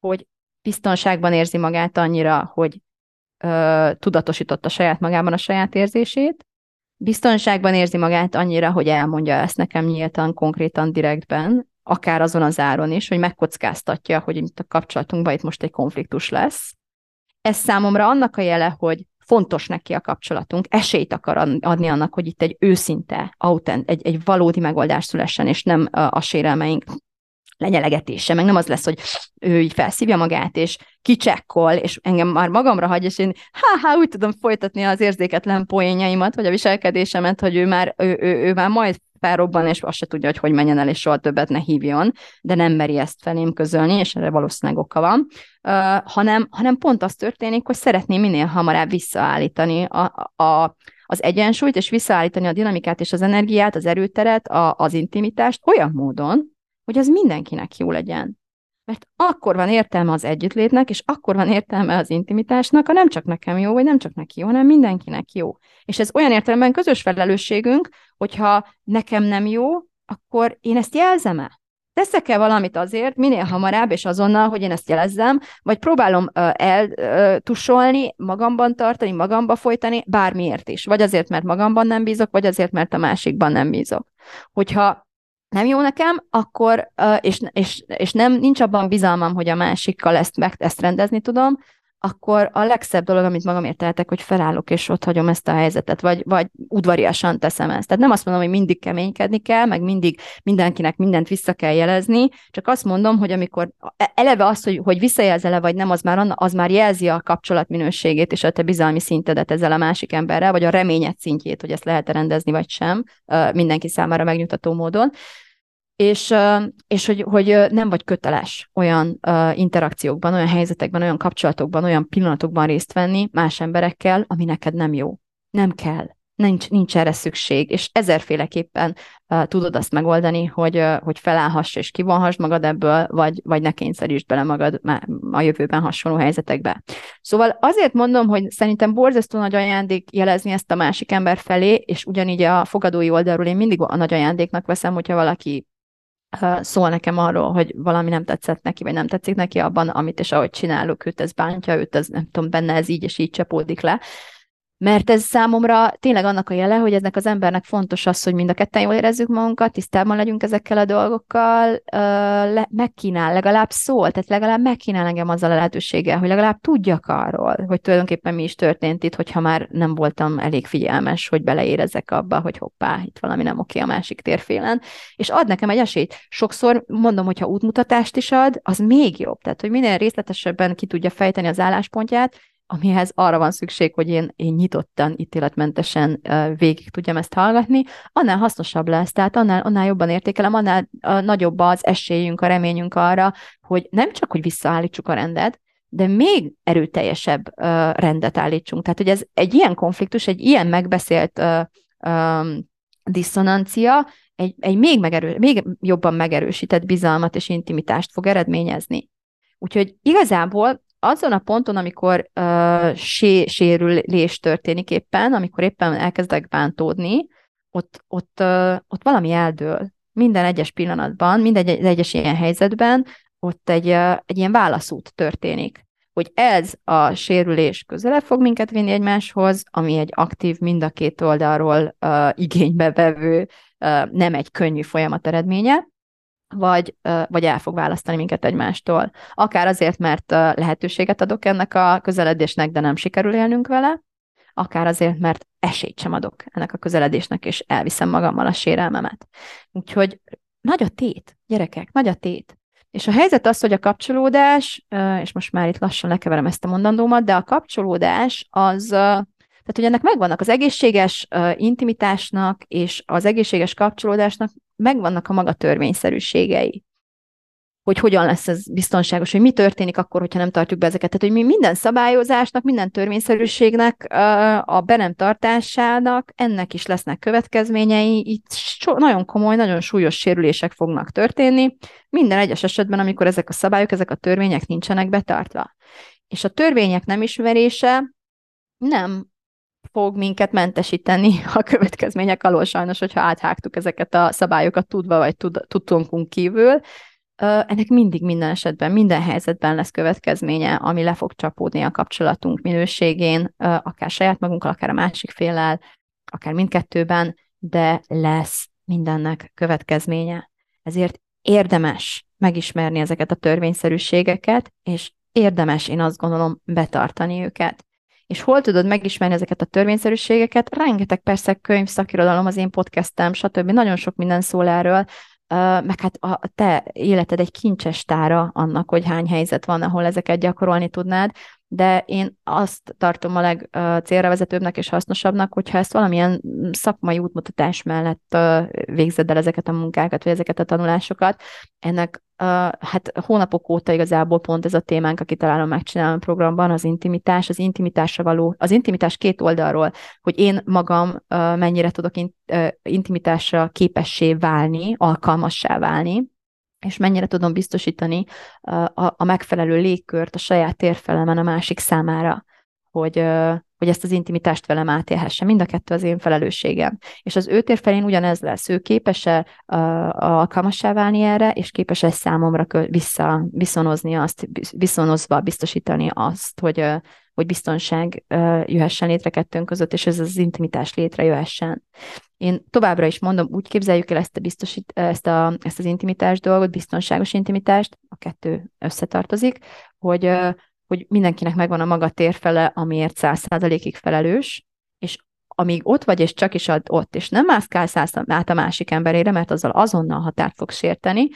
Speaker 1: hogy biztonságban érzi magát annyira, hogy ö, tudatosította saját magában a saját érzését, biztonságban érzi magát annyira, hogy elmondja ezt nekem nyíltan, konkrétan, direktben, akár azon az áron is, hogy megkockáztatja, hogy itt a kapcsolatunkban itt most egy konfliktus lesz. Ez számomra annak a jele, hogy fontos neki a kapcsolatunk, esélyt akar adni annak, hogy itt egy őszinte, autent, egy, egy valódi megoldás szülessen, és nem a, sérelmeink lenyelegetése, meg nem az lesz, hogy ő így felszívja magát, és kicsekkol, és engem már magamra hagy, és én ha úgy tudom folytatni az érzéketlen poénjaimat, vagy a viselkedésemet, hogy ő már, ő, ő, ő már majd felrobban, és azt se tudja, hogy hogy menjen el, és soha többet ne hívjon, de nem meri ezt felém közölni, és erre valószínűleg oka van, uh, hanem, hanem pont az történik, hogy szeretném minél hamarabb visszaállítani a, a, az egyensúlyt, és visszaállítani a dinamikát és az energiát, az erőteret, a, az intimitást olyan módon, hogy az mindenkinek jó legyen. Mert akkor van értelme az együttlétnek, és akkor van értelme az intimitásnak, ha nem csak nekem jó, vagy nem csak neki jó, hanem mindenkinek jó. És ez olyan értelemben közös felelősségünk, hogyha nekem nem jó, akkor én ezt jelzem-e? Teszek-e valamit azért, minél hamarabb és azonnal, hogy én ezt jelezzem, vagy próbálom eltusolni, magamban tartani, magamba folytani, bármiért is. Vagy azért, mert magamban nem bízok, vagy azért, mert a másikban nem bízok. Hogyha nem jó nekem, akkor, és, és, és nem, nincs abban bizalmam, hogy a másikkal ezt, meg, ezt rendezni tudom, akkor a legszebb dolog, amit magamért tehetek, hogy felállok és ott hagyom ezt a helyzetet, vagy, vagy udvariasan teszem ezt. Tehát nem azt mondom, hogy mindig keménykedni kell, meg mindig mindenkinek mindent vissza kell jelezni, csak azt mondom, hogy amikor e, eleve az, hogy, hogy visszajelzel-e vagy nem, az már, az már jelzi a kapcsolat minőségét és a te bizalmi szintedet ezzel a másik emberrel, vagy a reményed szintjét, hogy ezt lehet rendezni, vagy sem, mindenki számára megnyugtató módon és, és hogy, hogy nem vagy köteles olyan interakciókban, olyan helyzetekben, olyan kapcsolatokban, olyan pillanatokban részt venni más emberekkel, ami neked nem jó. Nem kell. Nincs, nincs erre szükség, és ezerféleképpen tudod azt megoldani, hogy, hogy felállhass és kivonhass magad ebből, vagy, vagy ne kényszerítsd bele magad a jövőben hasonló helyzetekbe. Szóval azért mondom, hogy szerintem borzasztó nagy ajándék jelezni ezt a másik ember felé, és ugyanígy a fogadói oldalról én mindig a nagy ajándéknak veszem, hogyha valaki szól nekem arról, hogy valami nem tetszett neki, vagy nem tetszik neki abban, amit és ahogy csinálok, őt ez bántja, őt ez nem tudom, benne ez így és így csapódik le. Mert ez számomra tényleg annak a jele, hogy eznek az embernek fontos az, hogy mind a ketten jól érezzük magunkat, tisztában legyünk ezekkel a dolgokkal, le, megkínál, legalább szól, tehát legalább megkínál engem azzal a lehetőséggel, hogy legalább tudjak arról, hogy tulajdonképpen mi is történt itt, hogyha már nem voltam elég figyelmes, hogy beleérezek abba, hogy hoppá, itt valami nem oké a másik térfélen, és ad nekem egy esélyt. Sokszor mondom, hogyha útmutatást is ad, az még jobb, tehát hogy minél részletesebben ki tudja fejteni az álláspontját, amihez arra van szükség, hogy én, én nyitottan, ítéletmentesen végig tudjam ezt hallgatni, annál hasznosabb lesz, tehát annál, annál jobban értékelem, annál nagyobb az esélyünk, a reményünk arra, hogy nem csak, hogy visszaállítsuk a rendet, de még erőteljesebb rendet állítsunk. Tehát, hogy ez egy ilyen konfliktus, egy ilyen megbeszélt diszonancia, egy, egy még, megerő, még jobban megerősített bizalmat és intimitást fog eredményezni. Úgyhogy igazából azon a ponton, amikor uh, sé, sérülés történik éppen, amikor éppen elkezdek bántódni, ott, ott, uh, ott valami eldől. Minden egyes pillanatban, minden egyes ilyen helyzetben ott egy, uh, egy ilyen válaszút történik. Hogy ez a sérülés közelebb fog minket vinni egymáshoz, ami egy aktív, mind a két oldalról uh, igénybe vevő, uh, nem egy könnyű folyamat eredménye, vagy, vagy el fog választani minket egymástól. Akár azért, mert lehetőséget adok ennek a közeledésnek, de nem sikerül élnünk vele, akár azért, mert esélyt sem adok ennek a közeledésnek, és elviszem magammal a sérelmemet. Úgyhogy nagy a tét, gyerekek, nagy a tét. És a helyzet az, hogy a kapcsolódás, és most már itt lassan lekeverem ezt a mondandómat, de a kapcsolódás az tehát, hogy ennek megvannak az egészséges uh, intimitásnak és az egészséges kapcsolódásnak megvannak a maga törvényszerűségei. Hogy hogyan lesz ez biztonságos, hogy mi történik akkor, hogyha nem tartjuk be ezeket. Tehát, hogy mi minden szabályozásnak, minden törvényszerűségnek a be nem tartásának, ennek is lesznek következményei. Itt so- nagyon komoly, nagyon súlyos sérülések fognak történni. Minden egyes esetben, amikor ezek a szabályok, ezek a törvények nincsenek betartva. És a törvények nem ismerése nem fog minket mentesíteni a következmények alól sajnos, hogyha áthágtuk ezeket a szabályokat tudva vagy tud, tudtunkunk kívül. Ennek mindig minden esetben, minden helyzetben lesz következménye, ami le fog csapódni a kapcsolatunk minőségén, akár saját magunkkal, akár a másik féllel, akár mindkettőben, de lesz mindennek következménye. Ezért érdemes megismerni ezeket a törvényszerűségeket, és érdemes, én azt gondolom, betartani őket. És hol tudod megismerni ezeket a törvényszerűségeket? Rengeteg persze könyv, szakirodalom, az én podcastem, stb. Nagyon sok minden szól erről, meg hát a te életed egy kincses tára annak, hogy hány helyzet van, ahol ezeket gyakorolni tudnád, de én azt tartom a legcélra vezetőbbnek és hasznosabbnak, hogyha ezt valamilyen szakmai útmutatás mellett végzed el ezeket a munkákat, vagy ezeket a tanulásokat. Ennek hát hónapok óta igazából pont ez a témánk, aki találom megcsinálom a programban, az intimitás, az intimitásra való, az intimitás két oldalról, hogy én magam mennyire tudok intimitásra képessé válni, alkalmassá válni, és mennyire tudom biztosítani a, a megfelelő légkört a saját térfelemen a másik számára, hogy, hogy ezt az intimitást velem átélhesse. Mind a kettő az én felelősségem. És az ő térfelén ugyanez lesz. Ő képes-e alkalmassá válni erre, és képes-e számomra vissza, viszonozni azt, viszonozva biztosítani azt, hogy, hogy biztonság jöhessen létre kettőnk között, és ez az intimitás létrejöhessen. Én továbbra is mondom, úgy képzeljük el ezt, a biztosít, ezt, a, ezt az intimitás dolgot, biztonságos intimitást, a kettő összetartozik, hogy, hogy mindenkinek megvan a maga térfele, amiért száz százalékig felelős, és amíg ott vagy, és csak is ott, és nem mászkálsz át a másik emberére, mert azzal azonnal határt fogsz sérteni,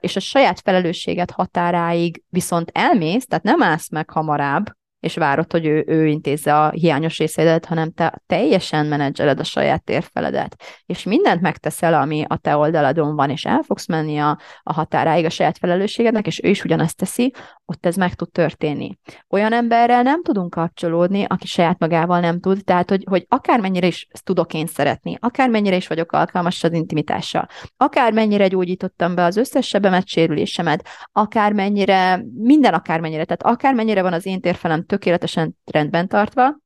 Speaker 1: és a saját felelősséget határáig viszont elmész, tehát nem állsz meg hamarabb, és várod, hogy ő, ő intézze a hiányos részeidet, hanem te teljesen menedzseled a saját térfeledet, és mindent megteszel, ami a te oldaladon van, és el fogsz menni a, a határáig a saját felelősségednek, és ő is ugyanazt teszi, ott ez meg tud történni. Olyan emberrel nem tudunk kapcsolódni, aki saját magával nem tud, tehát, hogy, hogy akármennyire is tudok én szeretni, akármennyire is vagyok alkalmas az intimitással, akármennyire gyógyítottam be az összes sebemet, sérülésemet, akármennyire, minden akármennyire, tehát akármennyire van az én térfelem tökéletesen rendben tartva,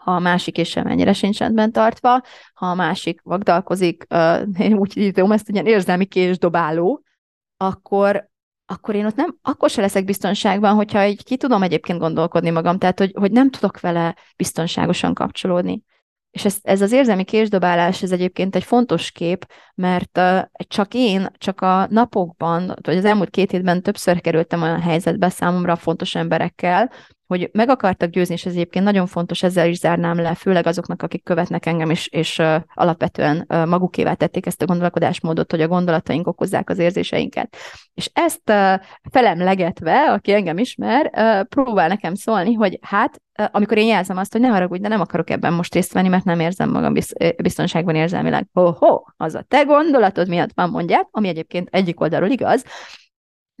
Speaker 1: ha a másik és mennyire sincs rendben tartva, ha a másik vagdalkozik, uh, én úgy hívom ezt, ilyen érzelmi késdobáló, akkor, akkor én ott nem, akkor se leszek biztonságban, hogyha így ki tudom egyébként gondolkodni magam, tehát hogy, hogy nem tudok vele biztonságosan kapcsolódni. És ez, ez az érzelmi késdobálás, ez egyébként egy fontos kép, mert uh, csak én, csak a napokban, vagy az elmúlt két hétben többször kerültem olyan helyzetbe számomra fontos emberekkel, hogy meg akartak győzni, és ez egyébként nagyon fontos, ezzel is zárnám le, főleg azoknak, akik követnek engem, és, és uh, alapvetően uh, magukévá tették ezt a gondolkodásmódot, hogy a gondolataink okozzák az érzéseinket. És ezt uh, felemlegetve, aki engem ismer, uh, próbál nekem szólni, hogy hát, uh, amikor én jelzem azt, hogy ne haragudj, de nem akarok ebben most részt venni, mert nem érzem magam biztonságban érzelmileg. Ho-ho, az a te gondolatod miatt van, mondják, ami egyébként egyik oldalról igaz,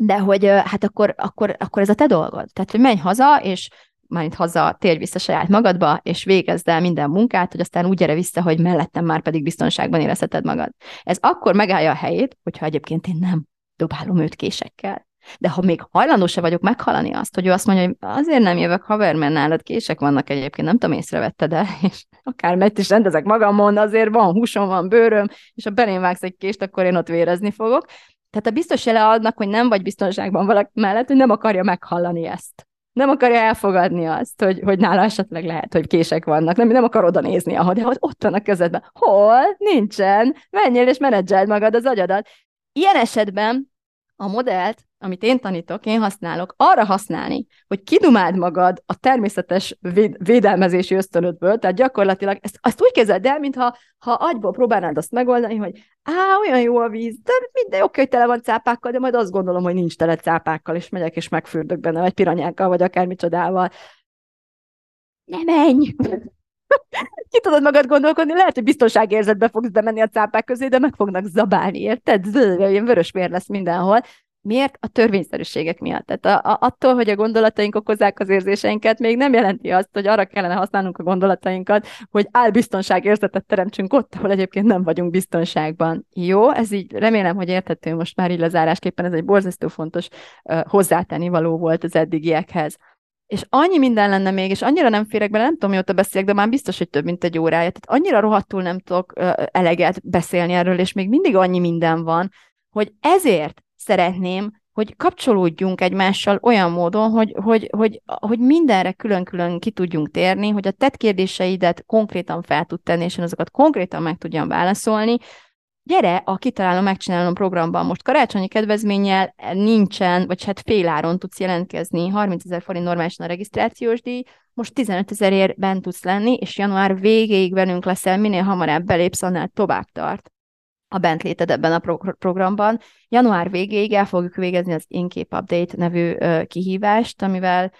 Speaker 1: de hogy hát akkor, akkor, akkor ez a te dolgod. Tehát, hogy menj haza, és majd haza, térj vissza saját magadba, és végezd el minden munkát, hogy aztán úgy gyere vissza, hogy mellettem már pedig biztonságban érezheted magad. Ez akkor megállja a helyét, hogyha egyébként én nem dobálom őt késekkel. De ha még hajlandó se vagyok meghalani azt, hogy ő azt mondja, hogy azért nem jövök haver, mert nálad kések vannak egyébként, nem tudom, észrevette, de és akár mert is rendezek magamon, azért van húsom, van bőröm, és ha belém vágsz egy kést, akkor én ott vérezni fogok. Tehát a biztos jele adnak, hogy nem vagy biztonságban valaki mellett, hogy nem akarja meghallani ezt. Nem akarja elfogadni azt, hogy, hogy nála esetleg lehet, hogy kések vannak. Nem, nem akar oda nézni, ahol, de ott van a közedben. Hol? Nincsen. Menjél és menedzseld magad az agyadat. Ilyen esetben a modellt, amit én tanítok, én használok, arra használni, hogy kidumáld magad a természetes véd- védelmezési ösztönödből, tehát gyakorlatilag ezt, azt úgy kezeld el, mintha ha agyból próbálnád azt megoldani, hogy á, olyan jó a víz, de minden oké, hogy tele van cápákkal, de majd azt gondolom, hogy nincs tele cápákkal, és megyek és megfürdök benne, vagy piranyákkal, vagy akármicsodával. Ne menj! Ki tudod magad gondolkodni, lehet, hogy biztonságérzetbe fogsz bemenni a cápák közé, de meg fognak zabálni, érted? Ilyen vörös vér lesz mindenhol. Miért? A törvényszerűségek miatt. Tehát a, a, attól, hogy a gondolataink okozzák az érzéseinket, még nem jelenti azt, hogy arra kellene használnunk a gondolatainkat, hogy álbiztonságérzetet teremtsünk ott, ahol egyébként nem vagyunk biztonságban. Jó, ez így remélem, hogy érthető most már így lezárásképpen, ez egy borzasztó fontos uh, hozzátenni való volt az eddigiekhez. És annyi minden lenne még, és annyira nem férek bele, nem tudom, mióta beszélek, de már biztos, hogy több, mint egy órája. Tehát annyira rohadtul nem tudok uh, eleget beszélni erről, és még mindig annyi minden van, hogy ezért szeretném, hogy kapcsolódjunk egymással olyan módon, hogy, hogy, hogy, hogy mindenre külön-külön ki tudjunk térni, hogy a tett kérdéseidet konkrétan fel tud tenni, és én azokat konkrétan meg tudjam válaszolni. Gyere a Kitalálom, Megcsinálom programban. Most karácsonyi kedvezménnyel nincsen, vagy hát féláron tudsz jelentkezni, 30 ezer forint normálisan a regisztrációs díj, most 15 ezerért bent tudsz lenni, és január végéig velünk leszel, minél hamarabb belépsz, annál tovább tart a bentléted ebben a pro- programban. Január végéig el fogjuk végezni az Inkép Update nevű ö, kihívást, amivel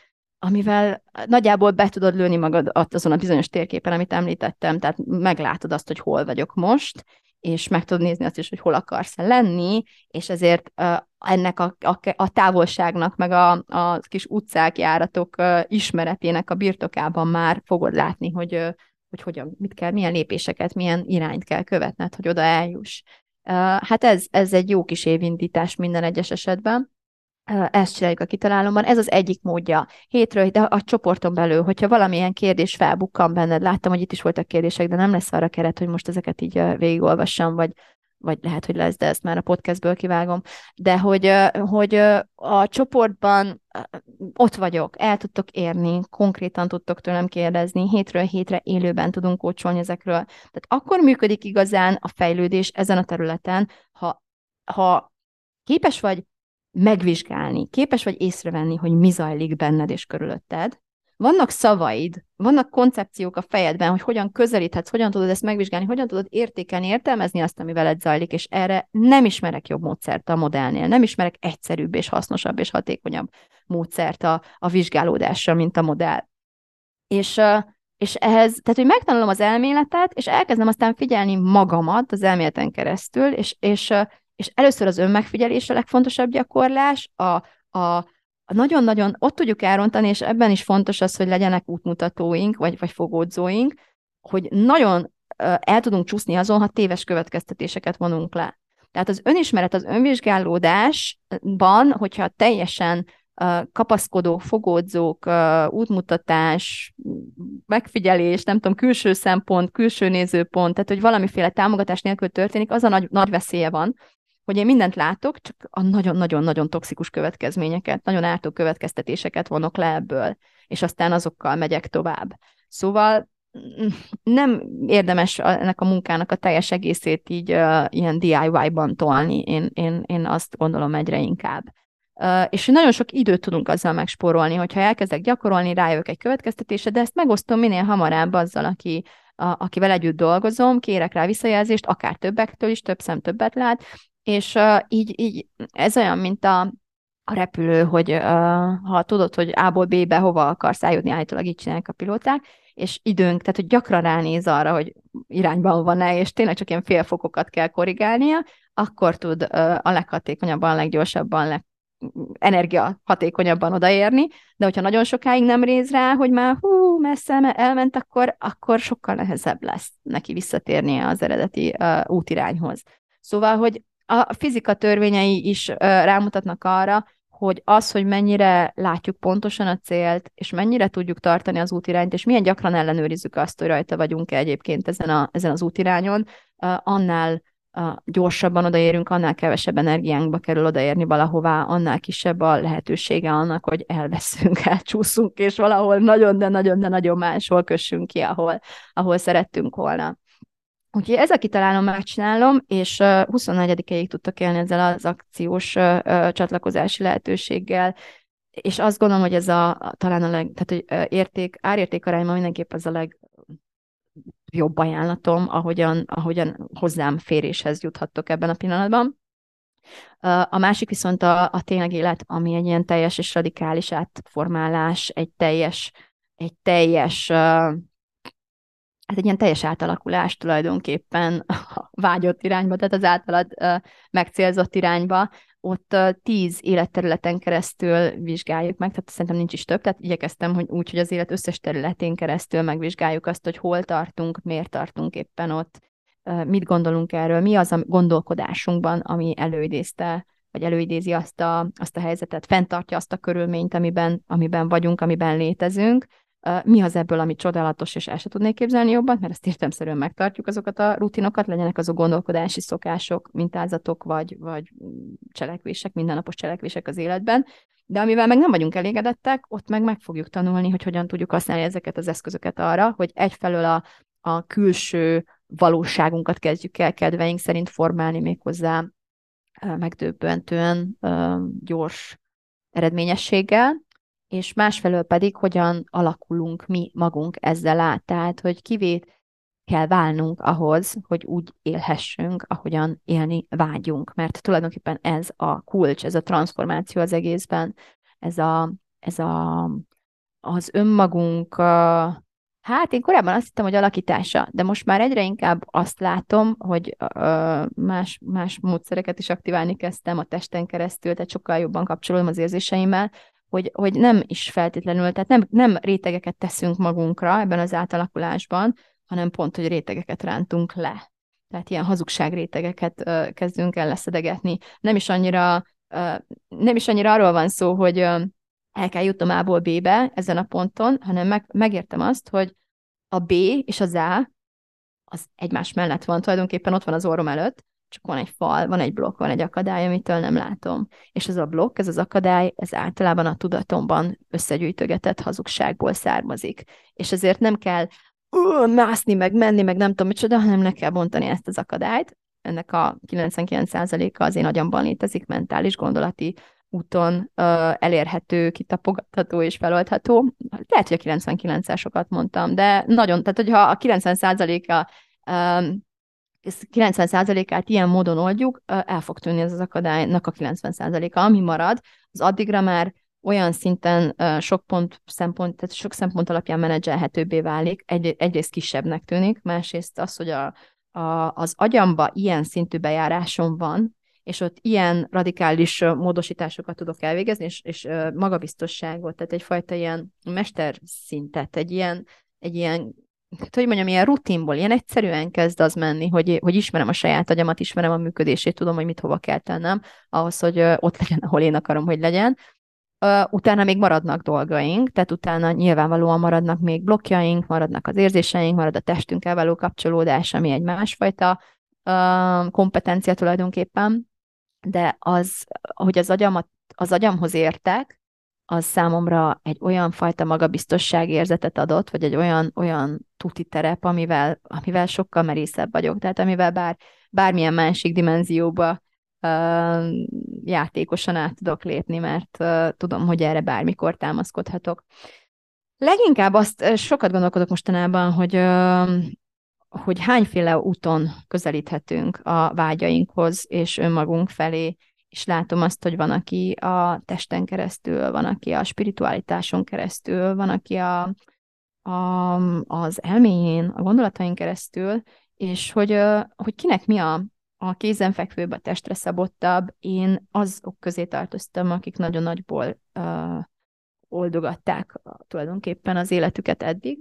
Speaker 1: amivel nagyjából be tudod lőni magad azon a bizonyos térképen, amit említettem, tehát meglátod azt, hogy hol vagyok most, és meg tudod nézni azt is, hogy hol akarsz lenni, és ezért uh, ennek a, a, a távolságnak, meg a, a kis utcák, járatok uh, ismeretének a birtokában már fogod látni, hogy uh, hogy hogyan, mit kell, milyen lépéseket, milyen irányt kell követned, hogy oda eljuss. Hát ez, ez egy jó kis évindítás minden egyes esetben ezt csináljuk a kitalálomban. Ez az egyik módja. Hétről, de a csoporton belül, hogyha valamilyen kérdés felbukkan benned, láttam, hogy itt is voltak kérdések, de nem lesz arra keret, hogy most ezeket így végigolvassam, vagy, vagy lehet, hogy lesz, de ezt már a podcastből kivágom, de hogy, hogy a csoportban ott vagyok, el tudtok érni, konkrétan tudtok tőlem kérdezni, hétről hétre élőben tudunk kócsolni ezekről. Tehát akkor működik igazán a fejlődés ezen a területen, ha, ha képes vagy megvizsgálni, képes vagy észrevenni, hogy mi zajlik benned és körülötted, vannak szavaid, vannak koncepciók a fejedben, hogy hogyan közelíthetsz, hogyan tudod ezt megvizsgálni, hogyan tudod értékelni, értelmezni azt, ami veled zajlik, és erre nem ismerek jobb módszert a modellnél, nem ismerek egyszerűbb és hasznosabb és hatékonyabb módszert a, a vizsgálódásra, mint a modell. És, és ehhez, tehát, hogy megtanulom az elméletet, és elkezdem aztán figyelni magamat az elméleten keresztül, és, és, és először az önmegfigyelés a legfontosabb gyakorlás, a, a, nagyon-nagyon ott tudjuk elrontani, és ebben is fontos az, hogy legyenek útmutatóink, vagy, vagy fogódzóink, hogy nagyon el tudunk csúszni azon, ha téves következtetéseket vonunk le. Tehát az önismeret, az önvizsgálódásban, hogyha teljesen kapaszkodó, fogódzók, útmutatás, megfigyelés, nem tudom, külső szempont, külső nézőpont, tehát hogy valamiféle támogatás nélkül történik, az a nagy, nagy veszélye van, hogy én mindent látok, csak a nagyon-nagyon-nagyon toxikus következményeket, nagyon ártó következtetéseket vonok le ebből, és aztán azokkal megyek tovább. Szóval mm, nem érdemes ennek a munkának a teljes egészét így uh, ilyen DIY-ban tolni, én, én, én azt gondolom egyre inkább. Uh, és nagyon sok időt tudunk azzal megspórolni, hogyha elkezdek gyakorolni, rájövök egy következtetésre, de ezt megosztom minél hamarabb azzal, aki, a, akivel együtt dolgozom, kérek rá visszajelzést, akár többektől is, több szem többet lát, és uh, így, így ez olyan, mint a, a repülő, hogy uh, ha tudod, hogy A-ból B-be hova akarsz eljutni, állítólag így csinálják a pilóták, és időnk, tehát hogy gyakran ránéz arra, hogy irányban van-e, és tényleg csak ilyen félfokokat kell korrigálnia, akkor tud uh, a leghatékonyabban, leggyorsabban, leg, energia hatékonyabban odaérni, de hogyha nagyon sokáig nem réz rá, hogy már hú, messze elment, akkor, akkor sokkal nehezebb lesz neki visszatérnie az eredeti uh, útirányhoz. Szóval, hogy a fizika törvényei is rámutatnak arra, hogy az, hogy mennyire látjuk pontosan a célt, és mennyire tudjuk tartani az útirányt, és milyen gyakran ellenőrizzük azt, hogy rajta vagyunk-e egyébként ezen, a, ezen az útirányon, annál gyorsabban odaérünk, annál kevesebb energiánkba kerül odaérni valahová, annál kisebb a lehetősége annak, hogy elveszünk, elcsúszunk, és valahol nagyon, de nagyon, de nagyon máshol kössünk ki, ahol, ahol szerettünk volna. Úgyhogy ez a kitalálom, megcsinálom, és 24-ig tudtak élni ezzel az akciós csatlakozási lehetőséggel, és azt gondolom, hogy ez a, talán a leg, tehát hogy érték, árérték arányban mindenképp az a legjobb ajánlatom, ahogyan, ahogyan hozzám féréshez juthattok ebben a pillanatban. A másik viszont a, a tényleg élet, ami egy ilyen teljes és radikális átformálás, egy teljes, egy teljes ez egy ilyen teljes átalakulás tulajdonképpen a vágyott irányba, tehát az általad megcélzott irányba, ott tíz életterületen keresztül vizsgáljuk meg, tehát szerintem nincs is több, tehát igyekeztem, hogy úgy, hogy az élet összes területén keresztül megvizsgáljuk azt, hogy hol tartunk, miért tartunk éppen ott, mit gondolunk erről, mi az a gondolkodásunkban, ami előidézte, vagy előidézi azt a, azt a helyzetet, fenntartja azt a körülményt, amiben, amiben vagyunk, amiben létezünk, mi az ebből, ami csodálatos, és el se tudnék képzelni jobban, mert ezt értemszerűen megtartjuk azokat a rutinokat, legyenek azok gondolkodási szokások, mintázatok, vagy, vagy cselekvések, mindennapos cselekvések az életben, de amivel meg nem vagyunk elégedettek, ott meg meg fogjuk tanulni, hogy hogyan tudjuk használni ezeket az eszközöket arra, hogy egyfelől a, a külső valóságunkat kezdjük el kedveink szerint formálni méghozzá megdöbbentően gyors eredményességgel, és másfelől pedig hogyan alakulunk mi magunk ezzel át. Tehát, hogy kivét kell válnunk ahhoz, hogy úgy élhessünk, ahogyan élni vágyunk. Mert tulajdonképpen ez a kulcs, ez a transformáció az egészben, ez a, ez a az önmagunk, hát én korábban azt hittem, hogy alakítása, de most már egyre inkább azt látom, hogy más, más módszereket is aktiválni kezdtem a testen keresztül, tehát sokkal jobban kapcsolódom az érzéseimmel, hogy, hogy nem is feltétlenül, tehát nem, nem rétegeket teszünk magunkra ebben az átalakulásban, hanem pont, hogy rétegeket rántunk le. Tehát ilyen hazugságrétegeket kezdünk el leszedegetni. Nem is annyira, nem is annyira arról van szó, hogy el kell jutnom A-ból B-be ezen a ponton, hanem meg, megértem azt, hogy a B és az A az egymás mellett van, tulajdonképpen ott van az orrom előtt, csak van egy fal, van egy blokk, van egy akadály, amitől nem látom. És ez a blokk, ez az akadály, ez általában a tudatomban összegyűjtögetett hazugságból származik. És ezért nem kell uh, mászni, meg menni, meg nem tudom micsoda, hanem le kell bontani ezt az akadályt. Ennek a 99%-a az én agyamban létezik, mentális, gondolati úton uh, elérhető, kitapogatható és feloldható. Lehet, hogy a 99 sokat mondtam, de nagyon, tehát hogyha a 90%-a um, 90%-át ilyen módon oldjuk, el fog tűnni ez az akadálynak a 90%-a. Ami marad, az addigra már olyan szinten sok pont szempont, tehát sok szempont alapján menedzselhetőbbé válik, egy, egyrészt kisebbnek tűnik, másrészt az, hogy a, a, az agyamba ilyen szintű bejárásom van, és ott ilyen radikális módosításokat tudok elvégezni, és, és magabiztosságot, tehát egyfajta ilyen mesterszintet, egy ilyen, egy ilyen hát, hogy mondjam, ilyen rutinból, ilyen egyszerűen kezd az menni, hogy, hogy ismerem a saját agyamat, ismerem a működését, tudom, hogy mit hova kell tennem, ahhoz, hogy ott legyen, ahol én akarom, hogy legyen. Utána még maradnak dolgaink, tehát utána nyilvánvalóan maradnak még blokkjaink, maradnak az érzéseink, marad a testünkkel való kapcsolódás, ami egy másfajta kompetencia tulajdonképpen, de az, hogy az, agyamat, az agyamhoz értek, az számomra egy olyan fajta magabiztosságérzetet adott, vagy egy olyan, olyan tuti terep, amivel, amivel sokkal merészebb vagyok, tehát amivel bár, bármilyen másik dimenzióba uh, játékosan át tudok lépni, mert uh, tudom, hogy erre bármikor támaszkodhatok. Leginkább azt sokat gondolkodok mostanában, hogy uh, hogy hányféle úton közelíthetünk a vágyainkhoz és önmagunk felé, és látom azt, hogy van, aki a testen keresztül, van, aki a spiritualitáson keresztül, van, aki a, a, az elméjén, a gondolataink keresztül, és hogy, hogy kinek mi a, a kézenfekvőbb, a testre szabottabb, én azok közé tartoztam, akik nagyon nagyból uh, oldogatták tulajdonképpen az életüket eddig,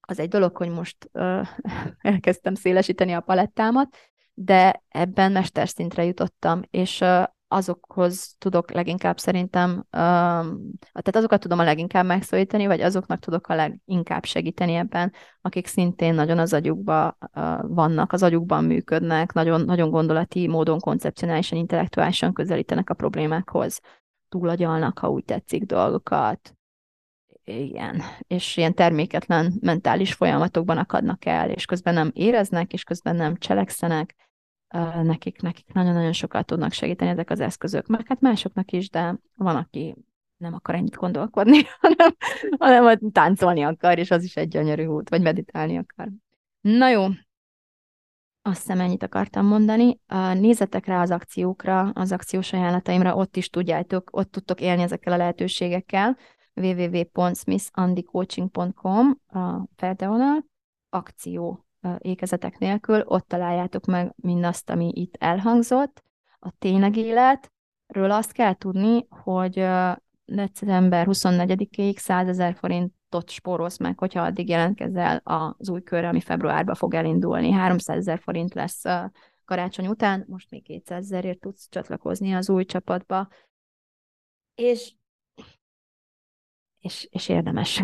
Speaker 1: az egy dolog, hogy most uh, elkezdtem szélesíteni a palettámat, de ebben mesterszintre jutottam, és azokhoz tudok leginkább szerintem, tehát azokat tudom a leginkább megszólítani, vagy azoknak tudok a leginkább segíteni ebben, akik szintén nagyon az agyukban vannak, az agyukban működnek, nagyon, nagyon gondolati módon, koncepcionálisan, intellektuálisan közelítenek a problémákhoz, túlagyalnak, ha úgy tetszik, dolgokat, igen, és ilyen terméketlen mentális folyamatokban akadnak el, és közben nem éreznek, és közben nem cselekszenek, nekik, nekik nagyon-nagyon sokat tudnak segíteni ezek az eszközök, meg hát másoknak is, de van, aki nem akar ennyit gondolkodni, hanem, hanem táncolni akar, és az is egy gyönyörű út, vagy meditálni akar. Na jó, azt hiszem ennyit akartam mondani. Nézzetek rá az akciókra, az akciós ajánlataimra, ott is tudjátok, ott tudtok élni ezekkel a lehetőségekkel. www.smithandycoaching.com a akció ékezetek nélkül, ott találjátok meg mindazt, ami itt elhangzott. A tényleg életről azt kell tudni, hogy december 24-ig 100 ezer forintot spórolsz meg, hogyha addig jelentkezel az új körre, ami februárban fog elindulni. 300 ezer forint lesz karácsony után, most még 200 ezerért tudsz csatlakozni az új csapatba. És és, és érdemes.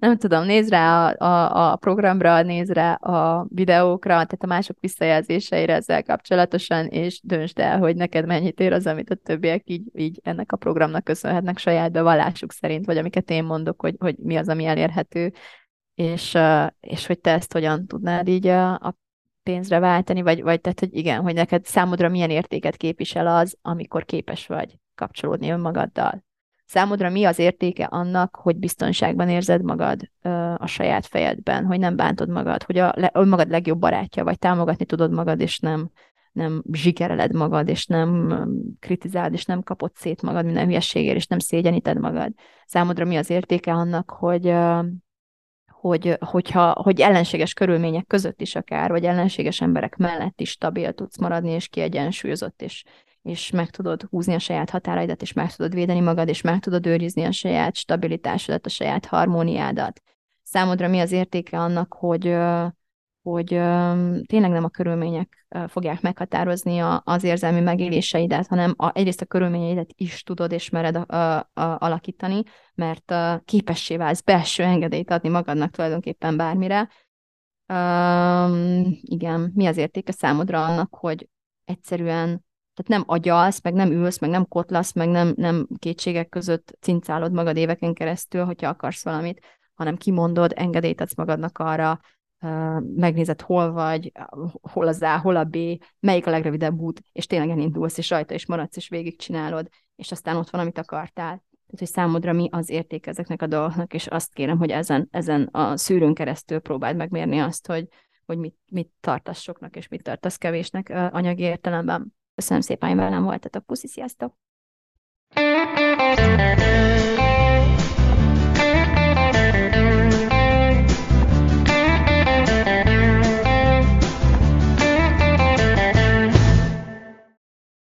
Speaker 1: Nem tudom, nézd rá a, a, a programra, nézd rá a videókra, tehát a mások visszajelzéseire ezzel kapcsolatosan, és döntsd el, hogy neked mennyit ér az, amit a többiek így, így ennek a programnak köszönhetnek saját bevallásuk szerint, vagy amiket én mondok, hogy, hogy mi az, ami elérhető, és, és hogy te ezt hogyan tudnád így a, a pénzre váltani, vagy, vagy tehát, hogy igen, hogy neked számodra milyen értéket képvisel az, amikor képes vagy kapcsolódni önmagaddal. Számodra mi az értéke annak, hogy biztonságban érzed magad ö, a saját fejedben, hogy nem bántod magad, hogy a le, magad legjobb barátja vagy, támogatni tudod magad, és nem, nem zsigereled magad, és nem kritizálod, és nem kapod szét magad minden hülyességért, és nem szégyeníted magad. Számodra mi az értéke annak, hogy hogy, hogyha, hogy ellenséges körülmények között is akár, vagy ellenséges emberek mellett is stabil tudsz maradni, és kiegyensúlyozott, és, és meg tudod húzni a saját határaidat, és meg tudod védeni magad, és meg tudod őrizni a saját stabilitásodat, a saját harmóniádat. Számodra mi az értéke annak, hogy, hogy tényleg nem a körülmények fogják meghatározni az érzelmi megéléseidet, hanem a, egyrészt a körülményeidet is tudod és mered alakítani, mert képessé válsz belső engedélyt adni magadnak tulajdonképpen bármire. Igen, mi az értéke számodra annak, hogy egyszerűen tehát nem agyalsz, meg nem ülsz, meg nem kotlasz, meg nem, nem kétségek között cincálod magad éveken keresztül, hogyha akarsz valamit, hanem kimondod, engedélyt adsz magadnak arra, megnézed, hol vagy, hol az A, hol a B, melyik a legrövidebb út, és tényleg elindulsz, és rajta is maradsz, és végigcsinálod, és aztán ott van, amit akartál. Tehát, hogy számodra mi az érték ezeknek a dolgoknak, és azt kérem, hogy ezen, ezen a szűrőn keresztül próbáld megmérni azt, hogy, hogy mit, mit tartasz soknak, és mit tartasz kevésnek anyagi értelemben. Köszönöm szépen, hogy velem voltatok. Puszi, sziasztok!